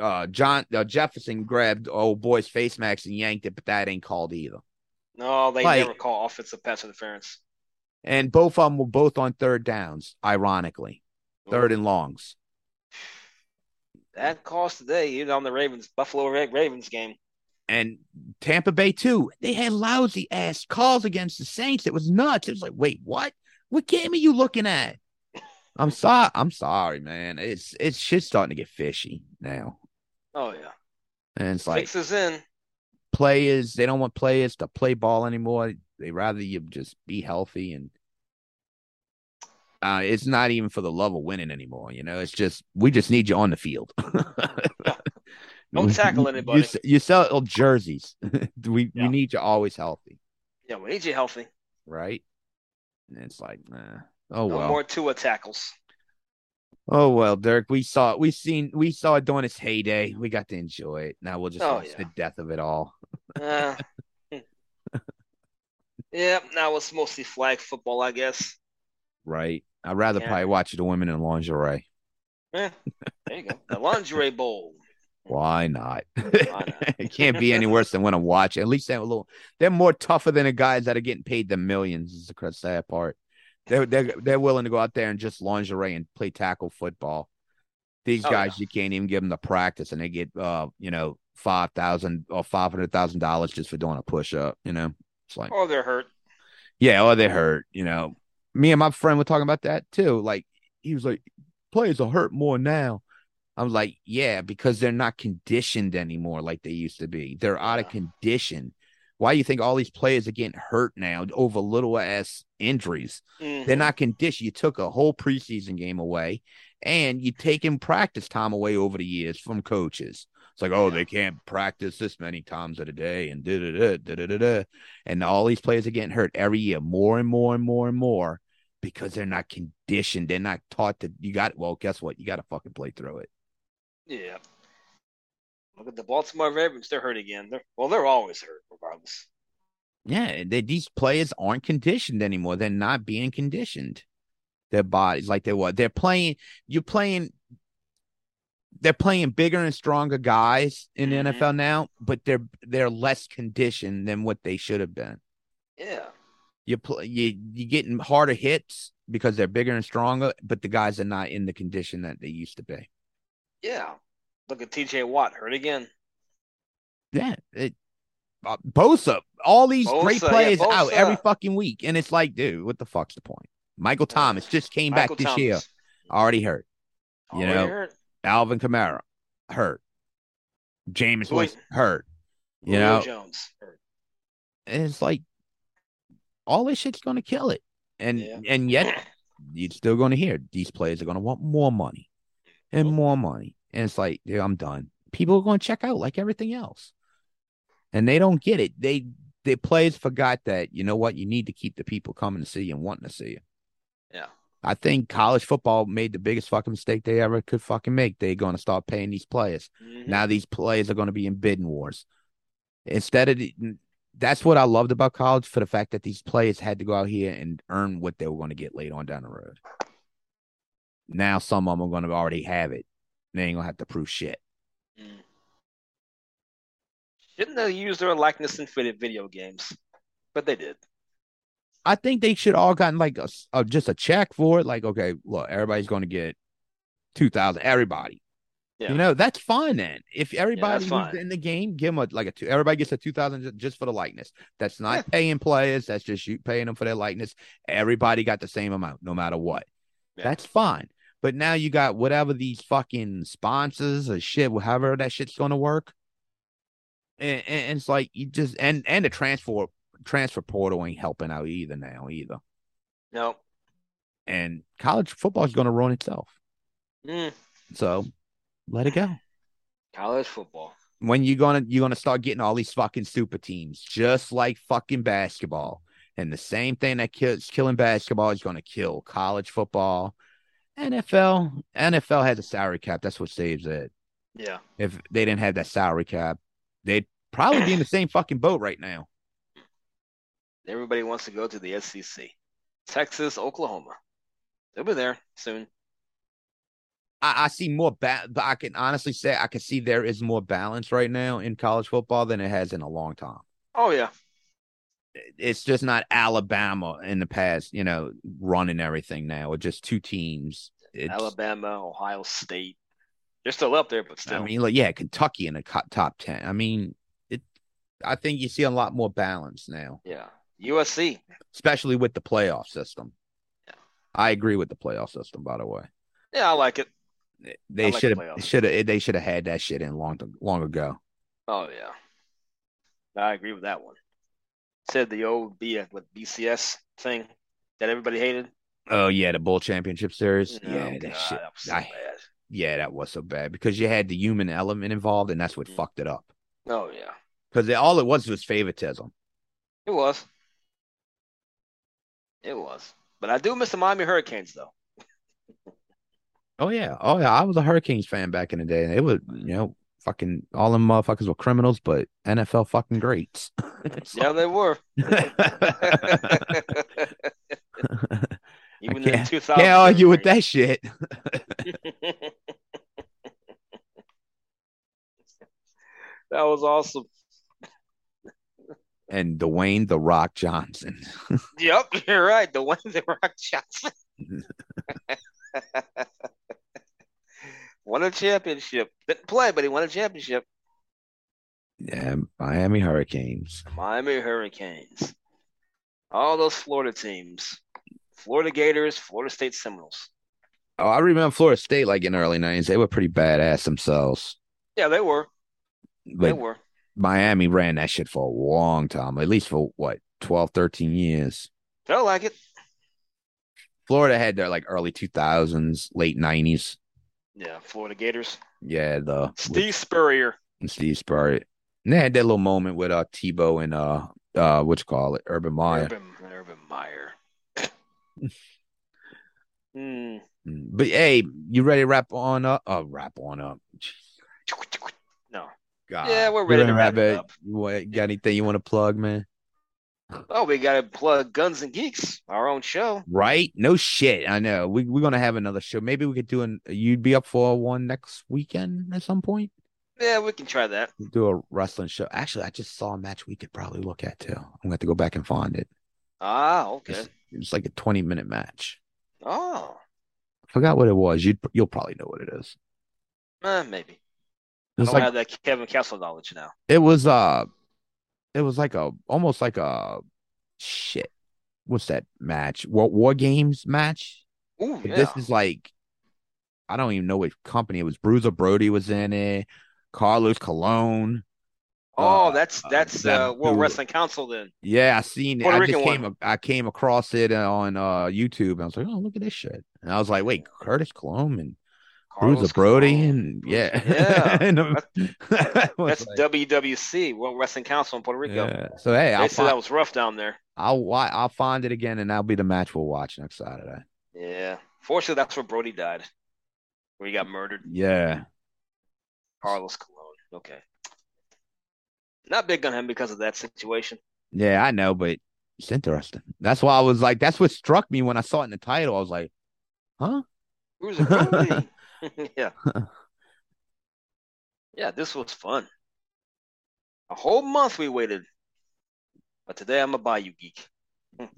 uh John uh, Jefferson grabbed old boy's face mask and yanked it, but that ain't called either. No, they Like- never call offensive pass interference. And both of them were both on third downs, ironically, third and longs. That cost today, even on the Ravens, Buffalo Ra- Ravens game. And Tampa Bay too. They had lousy ass calls against the Saints. It was nuts. It was like, wait, what? What game are you looking at? I'm sorry. I'm sorry, man. It's it's shit starting to get fishy now. Oh yeah, And it's like fixes in. players, they don't want players to play ball anymore. They rather you just be healthy and uh, it's not even for the love of winning anymore. You know, it's just we just need you on the field. Don't tackle anybody. You, you sell jerseys. we Yeah. we need you always healthy, Yeah, we need you healthy. right? And it's like, nah. oh No well, more Tua tackles. oh well, Dirk. We saw we seen we saw it during its heyday. We got to enjoy it. Now we'll just Oh, watch yeah. the death of it all. Uh, yeah, now it's mostly flag football, I guess. Right. I'd rather Yeah. probably watch the women in lingerie. Eh, there you go. The lingerie bowl. Why not? not? it can't be any worse than when I watch. At least they're a little. They're more tougher than the guys that are getting paid the millions. Is the sad part. They're they're they're willing to go out there and just lingerie and play tackle football. These Oh, guys, you can't even give them the practice, and they get uh you know five thousand or five hundred thousand dollars just for doing a push up. You know, it's like Oh, they're hurt. yeah, or they're hurt. You know, me and my friend were talking about that too. Like he was like, players are hurt more now. I was like, yeah, because they're not conditioned anymore like they used to be. They're out of condition. Why do you think all these players are getting hurt now over little ass injuries? Mhm. They're not conditioned. You took a whole preseason game away, and you taken practice time away over the years from coaches. It's like, oh, Yeah. they can't practice this many times a day, and da da da da da da da. And all these players are getting hurt every year, more and more and more and more, because they're not conditioned. They're not taught to, you got. Well, guess what? You got to fucking play through it. Yeah. Look at the Baltimore Ravens. They're hurt again. They're well, they're always hurt, regardless. Yeah, they, these players aren't conditioned anymore. They're not being conditioned. Their bodies, like they were, they're playing. You're playing. They're playing bigger and stronger guys in the Mhm. NFL now, but they're they're less conditioned than what they should have been. Yeah. You play, you you getting harder hits because they're bigger and stronger, but the guys are not in the condition that they used to be. Yeah. Look at TJ Watt hurt again. Yeah, it, uh, Bosa, all these great Bosa, yeah, players out every fucking week, and it's like, dude, what the fuck's the point? Michael Thomas just came Michael back this year, already hurt. You Already know, hurt. Alvin Kamara hurt. James Julio- Winston hurt. You Julio know, Jones hurt. and it's like all this shit's going to kill it, and Yeah. and yet you're still going to hear these players are going to want more money and more money, and it's like, dude, I'm done. People are going to check out like everything else, and they don't get it. They the players forgot that you know what you need to keep the people coming to see you and wanting to see you. I think college football made the biggest fucking mistake they ever could fucking make. They're going to start paying these players. Mhm. Now these players are going to be in bidding wars. Instead of the, that's what I loved about college for the fact that these players had to go out here and earn what they were going to get later on down the road. Now some of them are going to already have it. They ain't going to have to prove shit. Mm. Shouldn't they use their likeness in video games? But they did. I think they should all gotten like a, s- a- just a check for it. Like, okay, look, everybody's going to get two thousand. Everybody, Yeah. you know, that's fine then. If everybody who's in the game, give them a, like a two. Everybody gets a two thousand just for the likeness. That's not Yeah. paying players. That's just you paying them for their likeness. Everybody got the same amount, no matter what. Yeah. That's fine. But now you got whatever these fucking sponsors or shit, however that shit's going to work. And, and it's like you just and and the transfer transfer portal ain't helping out either now either. No. And college football is going to ruin itself. Mm, So let it go. college football. When you gonna you're gonna start getting all these fucking super teams, just like fucking basketball. And the same thing that kills killing basketball is gonna kill college football. NFL, NFL has a salary cap. That's what saves it. Yeah. If they didn't have that salary cap, they'd probably be in the same fucking boat right now. Everybody wants to go to the SEC. Texas, Oklahoma. They'll be there soon. I, I see more ba- but I can honestly say I can see there is more balance right now in college football than it has in a long time. Oh yeah. It's just not Alabama in the past, you know, running everything now. With just two teams. It's, Alabama, Ohio State. They're still up there, but still. I mean, like yeah, Kentucky in the top ten. I mean, it. I think you see a lot more balance now, yeah. USC. especially with the playoff system. Yeah. I agree with the playoff system. By the way, Yeah, I like it. They like should have should have they should have had that shit in long long ago. Oh yeah. I agree with that one. Said the old B with BCS thing that everybody hated. Oh yeah, the bowl championship series. Oh, yeah, that God, shit. that was so I- bad. yeah, that was so bad because you had the human element involved, and that's what Mm. fucked it up. Oh yeah. Because all it was was favoritism. It was. It was. But I do miss the Miami Hurricanes though. Oh yeah, oh yeah. I was a Hurricanes fan back in the day. It was you know fucking all them motherfuckers were criminals, but NFL fucking greats. Yeah, they were. Even in 2000. Can't argue with that shit. that was awesome. And Dwayne the Rock Johnson. Yep, you're right. Dwayne The Rock Johnson won a championship. Didn't play, but he won a championship. Yeah, Miami Hurricanes. Miami Hurricanes. All those Florida teams. Florida Gators, Florida State Seminoles. Oh, I remember Florida State like in the early nineties. They were pretty badass themselves. Yeah, they were. They were. Miami ran that shit for a long time, at least for what, 12, 13 years. Felt like it. Florida had their like early 2000s, late 90s. Yeah, Florida Gators. Yeah, the Steve Spurrier. with Steve Spurrier. And they had that little moment with uh Tebow and uh uh what you call it, Urban Meyer. Urban, Urban Meyer. Hmm. Mm. But hey, you ready to wrap on up? Oh, wrap on up. No. God. Yeah, we're ready to wrap it it? up. What, got anything you want to plug, man? Oh, we got to plug Guns and Geeks, our own show. Right? No shit. I know. We we're gonna have another show. Maybe we could do an. You'd be up for one next weekend at some point. Yeah, we can try that. do a wrestling show. Actually, I just saw a match we could probably look at too. I'm gonna have to go back and find it. Ah, okay. It's, it's like a 20 minute match. Oh, I forgot what it was. You you'll probably know what it is. eh, maybe. I don't like have that Kevin Castle knowledge now. it was uh it was like a almost like a shit. What's that match? War War Games match? Ooh, yeah. This is like I don't even know which company it was. Bruiser Brody was in it. Carlos Colon. oh, uh, that's uh, that's that uh, World Wrestling Council then. Yeah, I seen it. Puerto I just came one. I came across it on uh YouTube and I was like, oh look at this shit. And I was like, wait, Curtis Colon and Bruiser Carlos Brody Colon. and yeah. Yeah. And I That's like, WWC, World Wrestling Council in Puerto Rico. yeah. So hey, I'll said find, that was rough down there. I'll I'll find it again and that'll be the match we'll watch next Saturday. Yeah. Fortunately, that's where Brody died, where he got murdered. Yeah. Carlos Colon. Okay. Not big on him because of that situation. Yeah, I know, but it's interesting. That's why I was like, that's what struck me when I saw it in the title. I was like, huh? Who's? Brody? yeah. Yeah, this was fun. A whole month we waited. But today I'm a Bayou geek.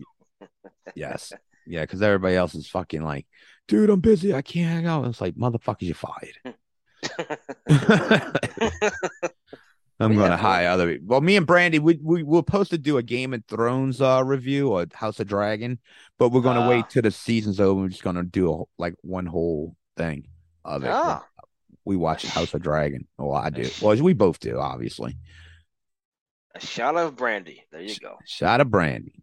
Yes. Yeah, because everybody else is fucking like, dude, I'm busy. I can't hang out. It's like, motherfuckers, you're fired. I'm Yeah, gonna man. hire other. Well, me and Brandy, we we we're supposed to do a Game of Thrones uh review or House of Dragon, but we're gonna Ah. wait till the season's over. We're just gonna do a, like one whole thing of it. Ah. We watch House of Dragon. Well, I do. Well, we both do, obviously. A shot of brandy. There you go. Shot of brandy.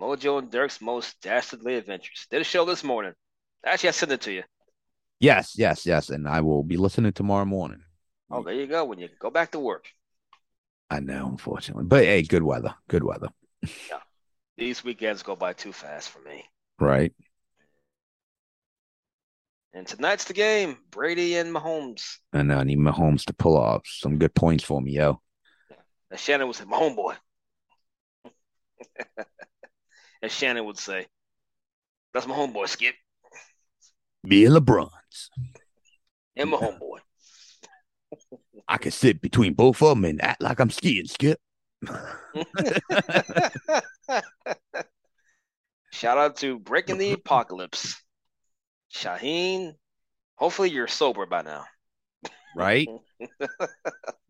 Mojo and Dirk's most dastardly adventures. Did a show this morning. Actually, I sent it to you. Yes, yes, yes. And I will be listening tomorrow morning. Oh, there you go. When you go back to work. I know, unfortunately. But hey, good weather. Good weather. Yeah. These weekends go by too fast for me. Right. And tonight's the game. Brady and Mahomes. And I need Mahomes to pull off some good points for me, yo. And Shannon would say, my homeboy. As Shannon would say, that's my homeboy, Skip. Me and LeBron's. And my homeboy. I can sit between both of them and act like I'm skiing, Skip. Shout out to Breaking the Apocalypse. Shaheen, hopefully you're sober by now. right?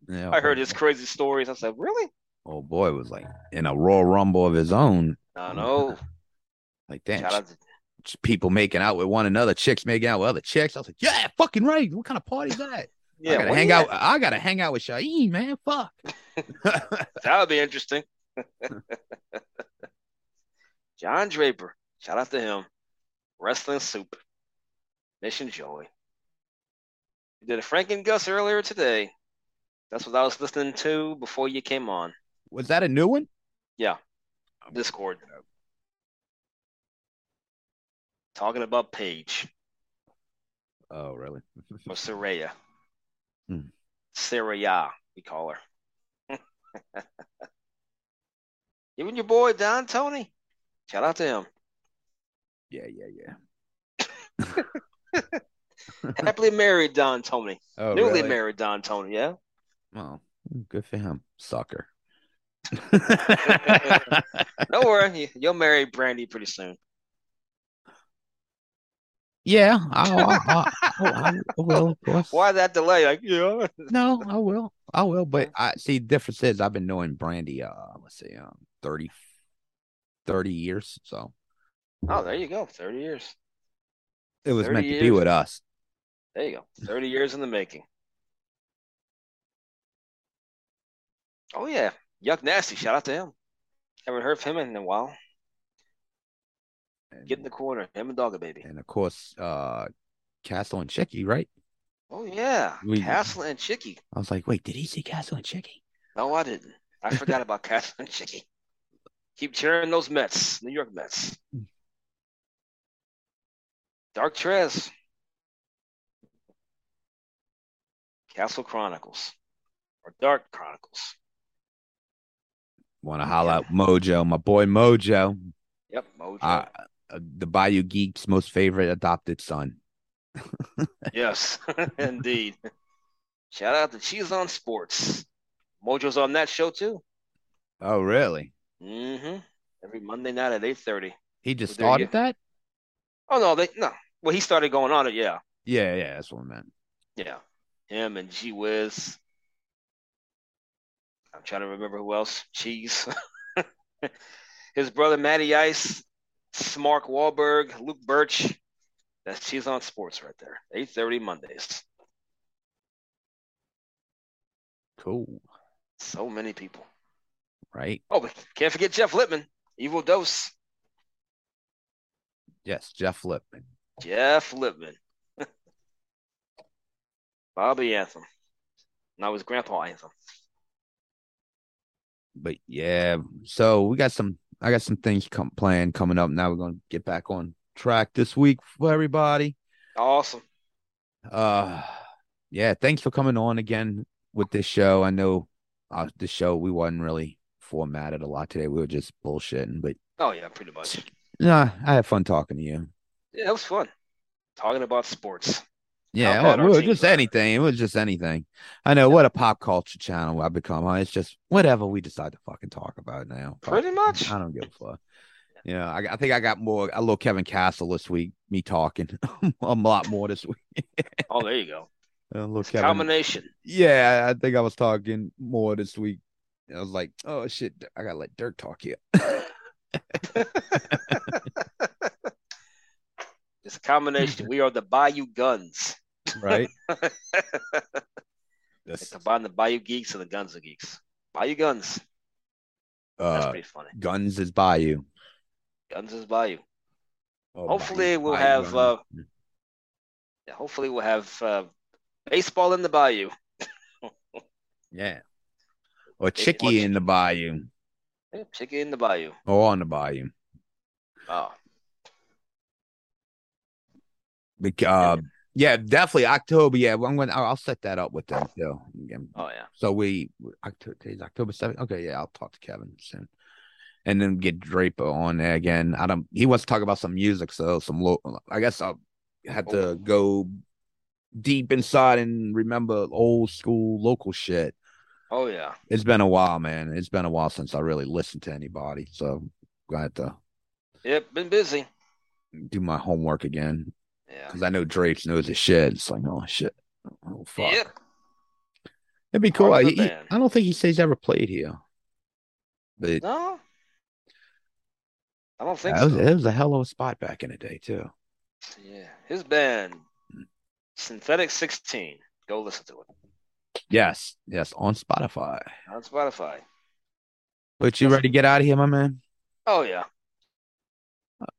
Yeah. I heard his crazy stories. I said, really? Oh boy, was like in a Royal Rumble of his own. I know. Like damn, Shout out to people making out with one another, chicks making out with other chicks. I was like, yeah, fucking right. What kind of party is that? I yeah, gotta hang out. I gotta hang out with Shaheen, man. Fuck. That would be interesting. John Draper. Shout out to him. Wrestling Soup. Mission Joy. We did a Frank and Gus earlier today. That's what I was listening to before you came on. was that a new one? Yeah. Discord. Talking about Paige Oh, really? or Saraya. Hmm. Saraya, we call her. Even your boy Don Tony. Shout out to him. yeah, yeah, yeah. Happily married Don Tony. Oh, Newly really? married Don Tony, yeah. Well, good for him, sucker. Don't worry, you- you'll marry Brandy pretty soon. yeah, I, I, I, I, I will, of course. Why that delay? Like, yeah. No, I will. I will. But I see the difference is I've been knowing Brandy uh let's see, um 30, 30 years. So Oh, there you go. 30 years. It was 30 meant to be with us. There you go. 30 years in the making. Oh, yeah. Yuck Nasty. Shout out to him. Haven't heard from him in a while. And, Get in the corner. Him and Dogger Baby. and of course, uh Castle and Chicky, right? Oh, yeah. We- Castle and Chicky. I was like, wait, did he see Castle and Chicky? No, I didn't. I forgot about Castle and Chicky. Keep cheering those Mets, New York Mets. Dark Trez. Castle Chronicles. Or Dark Chronicles. Want to holla out Mojo, my boy Mojo, Yep, Mojo. uh, uh, the Bayou Geek's most favorite adopted son. Yes, indeed. Shout out to Cheese on Sports. Mojo's on that show too. Oh, really? Mm-hmm. Every Monday night at eight thirty. He just Well, there you started that? Oh no, they no. Well, he started going on it. Yeah, Yeah, yeah, that's what I meant. yeah. Him and G Wiz. I'm trying to remember who else. Cheese. His brother Matty Ice, Mark Wahlberg, Luke Birch. That's Cheese on Sports right there. Eight thirty Mondays. Cool. So many people. Right? Oh, but can't forget Jeff Lippman, Evil Dose. Yes, Jeff Lipman. Jeff Lippman. Bobby Anthem. Now his grandpa Anthem. But yeah, so we got some I got some things come planned coming up. Now we're gonna get back on track this week for everybody. Awesome. Uh yeah, thanks for coming on again with this show. I know uh this show we wasn't really formatted a lot today. We were just bullshitting, but Oh yeah, pretty much. nah, I had fun talking to you. Yeah, it was fun. Talking about sports. Yeah, well, bad it was teams just are. anything. It was just anything. I know what a pop culture channel I've become. huh? It's just whatever we decide to fucking talk about now. Pretty much. I don't give a fuck. You know, I, I think I got more a little Kevin Castle this week. Me talking a lot more this week. Oh, there you go. A little Kevin. combination. Yeah, I think I was talking more this week. I was like, oh shit, I gotta let Dirk talk here. It's a combination. we are the Bayou Guns. right? They combine the Bayou Geeks and the Guns of Geeks. Bayou Guns. That's Uh, pretty funny. Guns is Bayou. Guns is Bayou. Oh, Hopefully we'll have, Guns. Yeah, hopefully we'll have uh, baseball in the Bayou. yeah, or Chicky in the Bayou, Yeah, Chicken in the Bayou. or on the Bayou. Oh, Uh, yeah, definitely October. Yeah, I'm going. to I'll set that up with them too. Oh yeah. So we October, today's October seventh. Okay, yeah, I'll talk to Kevin soon, and then get Draper on there again. I don't. He wants to talk about some music, so some low. I guess I'll have to go deep inside and remember old school local shit. Oh yeah. It's been a while, man. It's been a while since I really listened to anybody, so gonna have to Yep, been busy. do my homework again Yeah. because I know Drapes knows his shit. It's like, oh shit, oh fuck. Yep. It'd be cool. Part He- I don't think he says he's ever played here, but No. I don't think that was, so. it was a hell of a spot back in the day too. Yeah. His band, Synthetic 16. Go listen to it Yes, yes, on Spotify. on Spotify. But you ready to get out of here, my man? Oh yeah.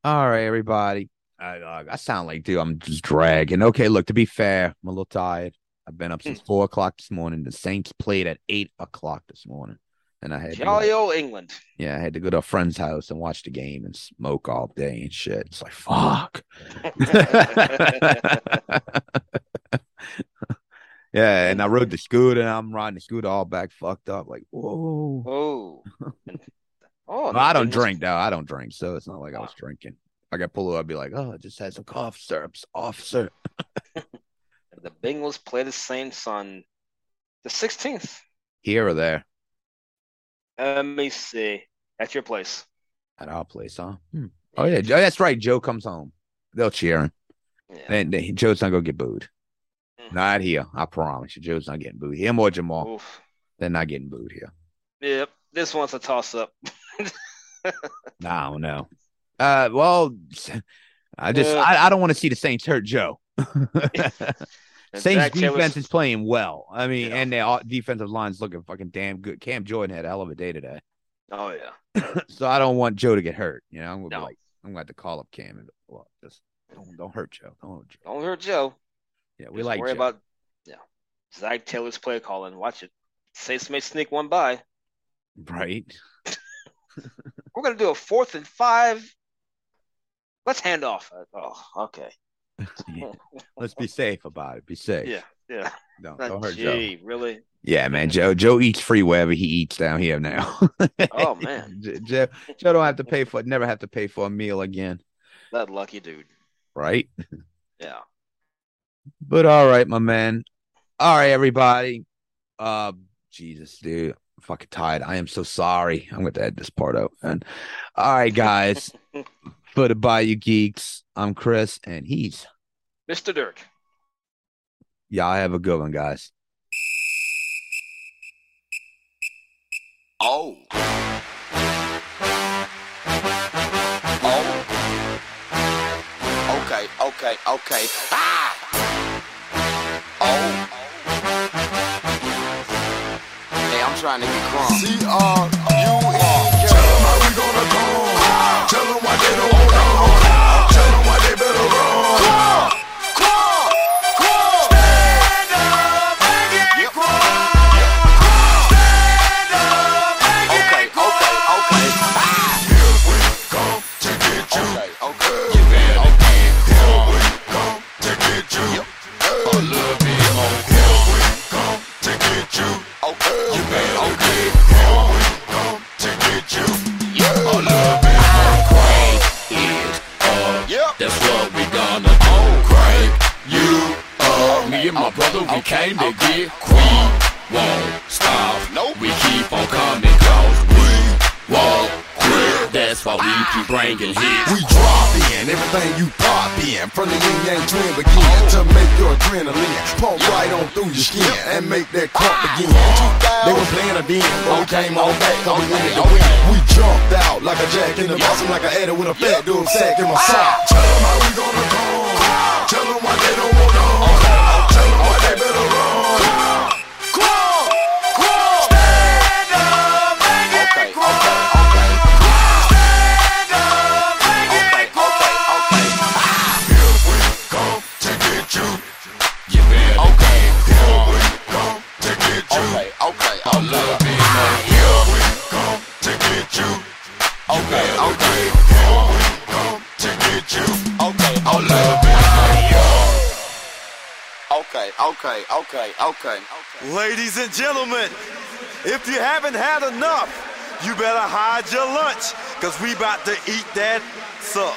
All right, everybody. I, uh, I sound like, dude, I'm just dragging. Okay, look, to be fair, I'm a little tired. I've been up since four o'clock this morning. The Saints played at eight o'clock this morning. And I had to go- Jolly old England. yeah, I had to go to a friend's house and watch the game and smoke all day and shit. It's like fuck. yeah, and I rode the scooter. And I'm riding the scooter all back fucked up. Like, whoa. Oh. Oh, Well, I don't drink though. I don't drink, so it's not like I was drinking. I got pulled over, I'd be like, "Oh, I just had some cough syrups, officer." The Bengals play the Saints on the 16th. Here or there Let me see. At your place. at our place, huh? Hmm. Oh yeah, that's right. Joe comes home. They'll cheer him. Yeah. And and Joe's not gonna get booed. Mhm. Not here. I promise you, Joe's not getting booed. Him or Ja'Marr, Oof. they're not getting booed here. Yep. This one's a toss up. No, I don't know. Uh, well, I just Yeah. I, I don't want to see the Saints hurt Joe. Saints Zach defense is playing well. I mean, Yeah. and their o- defensive line's looking fucking damn good. Cam Jordan had a hell of a day today. Oh yeah. so I don't want Joe to get hurt. You know, I'm gonna No. be like, I'm gonna have to call up Cam and well, just don't don't hurt Joe. Don't hurt Joe. Don't hurt Joe. Yeah, we Just like worry Joe. about yeah. Zac Taylor's play calling. Watch it. Saints may sneak one by. right. We're gonna do a fourth and five. Let's hand off. Oh, okay. Yeah. Let's be safe about it. Be safe. Yeah, yeah. Don't, don't hurt Joe. Really? Yeah, man. Joe Joe eats free wherever he eats down here now. Oh, man. Joe Joe don't have to pay for never have to pay for a meal again. That lucky dude. Right. Yeah. But all right, my man. All right, everybody. Uh Jesus, dude. I'm fucking tired. I am so sorry. I'm gonna edit this part out. And all right, guys. For the Bayou Geeks, I'm Chris, and he's Mr. Dirk. y'all have a good one, guys. Oh. Oh. Okay, okay, okay. Ah! Oh. Hey, I'm trying to get crunk. C-R-U-E-K. Tell 'em how we gonna go. Tell 'em why they don't wanna Me and my brother, we came to get queen. Won't stop. Nope. We keep on coming cause we won't quit. That's why we keep bringing hits. We drop in everything you pop in From the Ying Yang Twin begin To make your adrenaline Pump right on through your skin And make that crump begin They were playing a den But we came on back Cause we wanted to win We jumped out like a jack in the box I'm like an adder with a fat dude sack in my sock Tell them how we gonna go. Tell them why they don't wanna run. okay, okay, okay. Ladies and gentlemen, if you haven't had enough, you better hide your lunch, cause we about to eat that sup.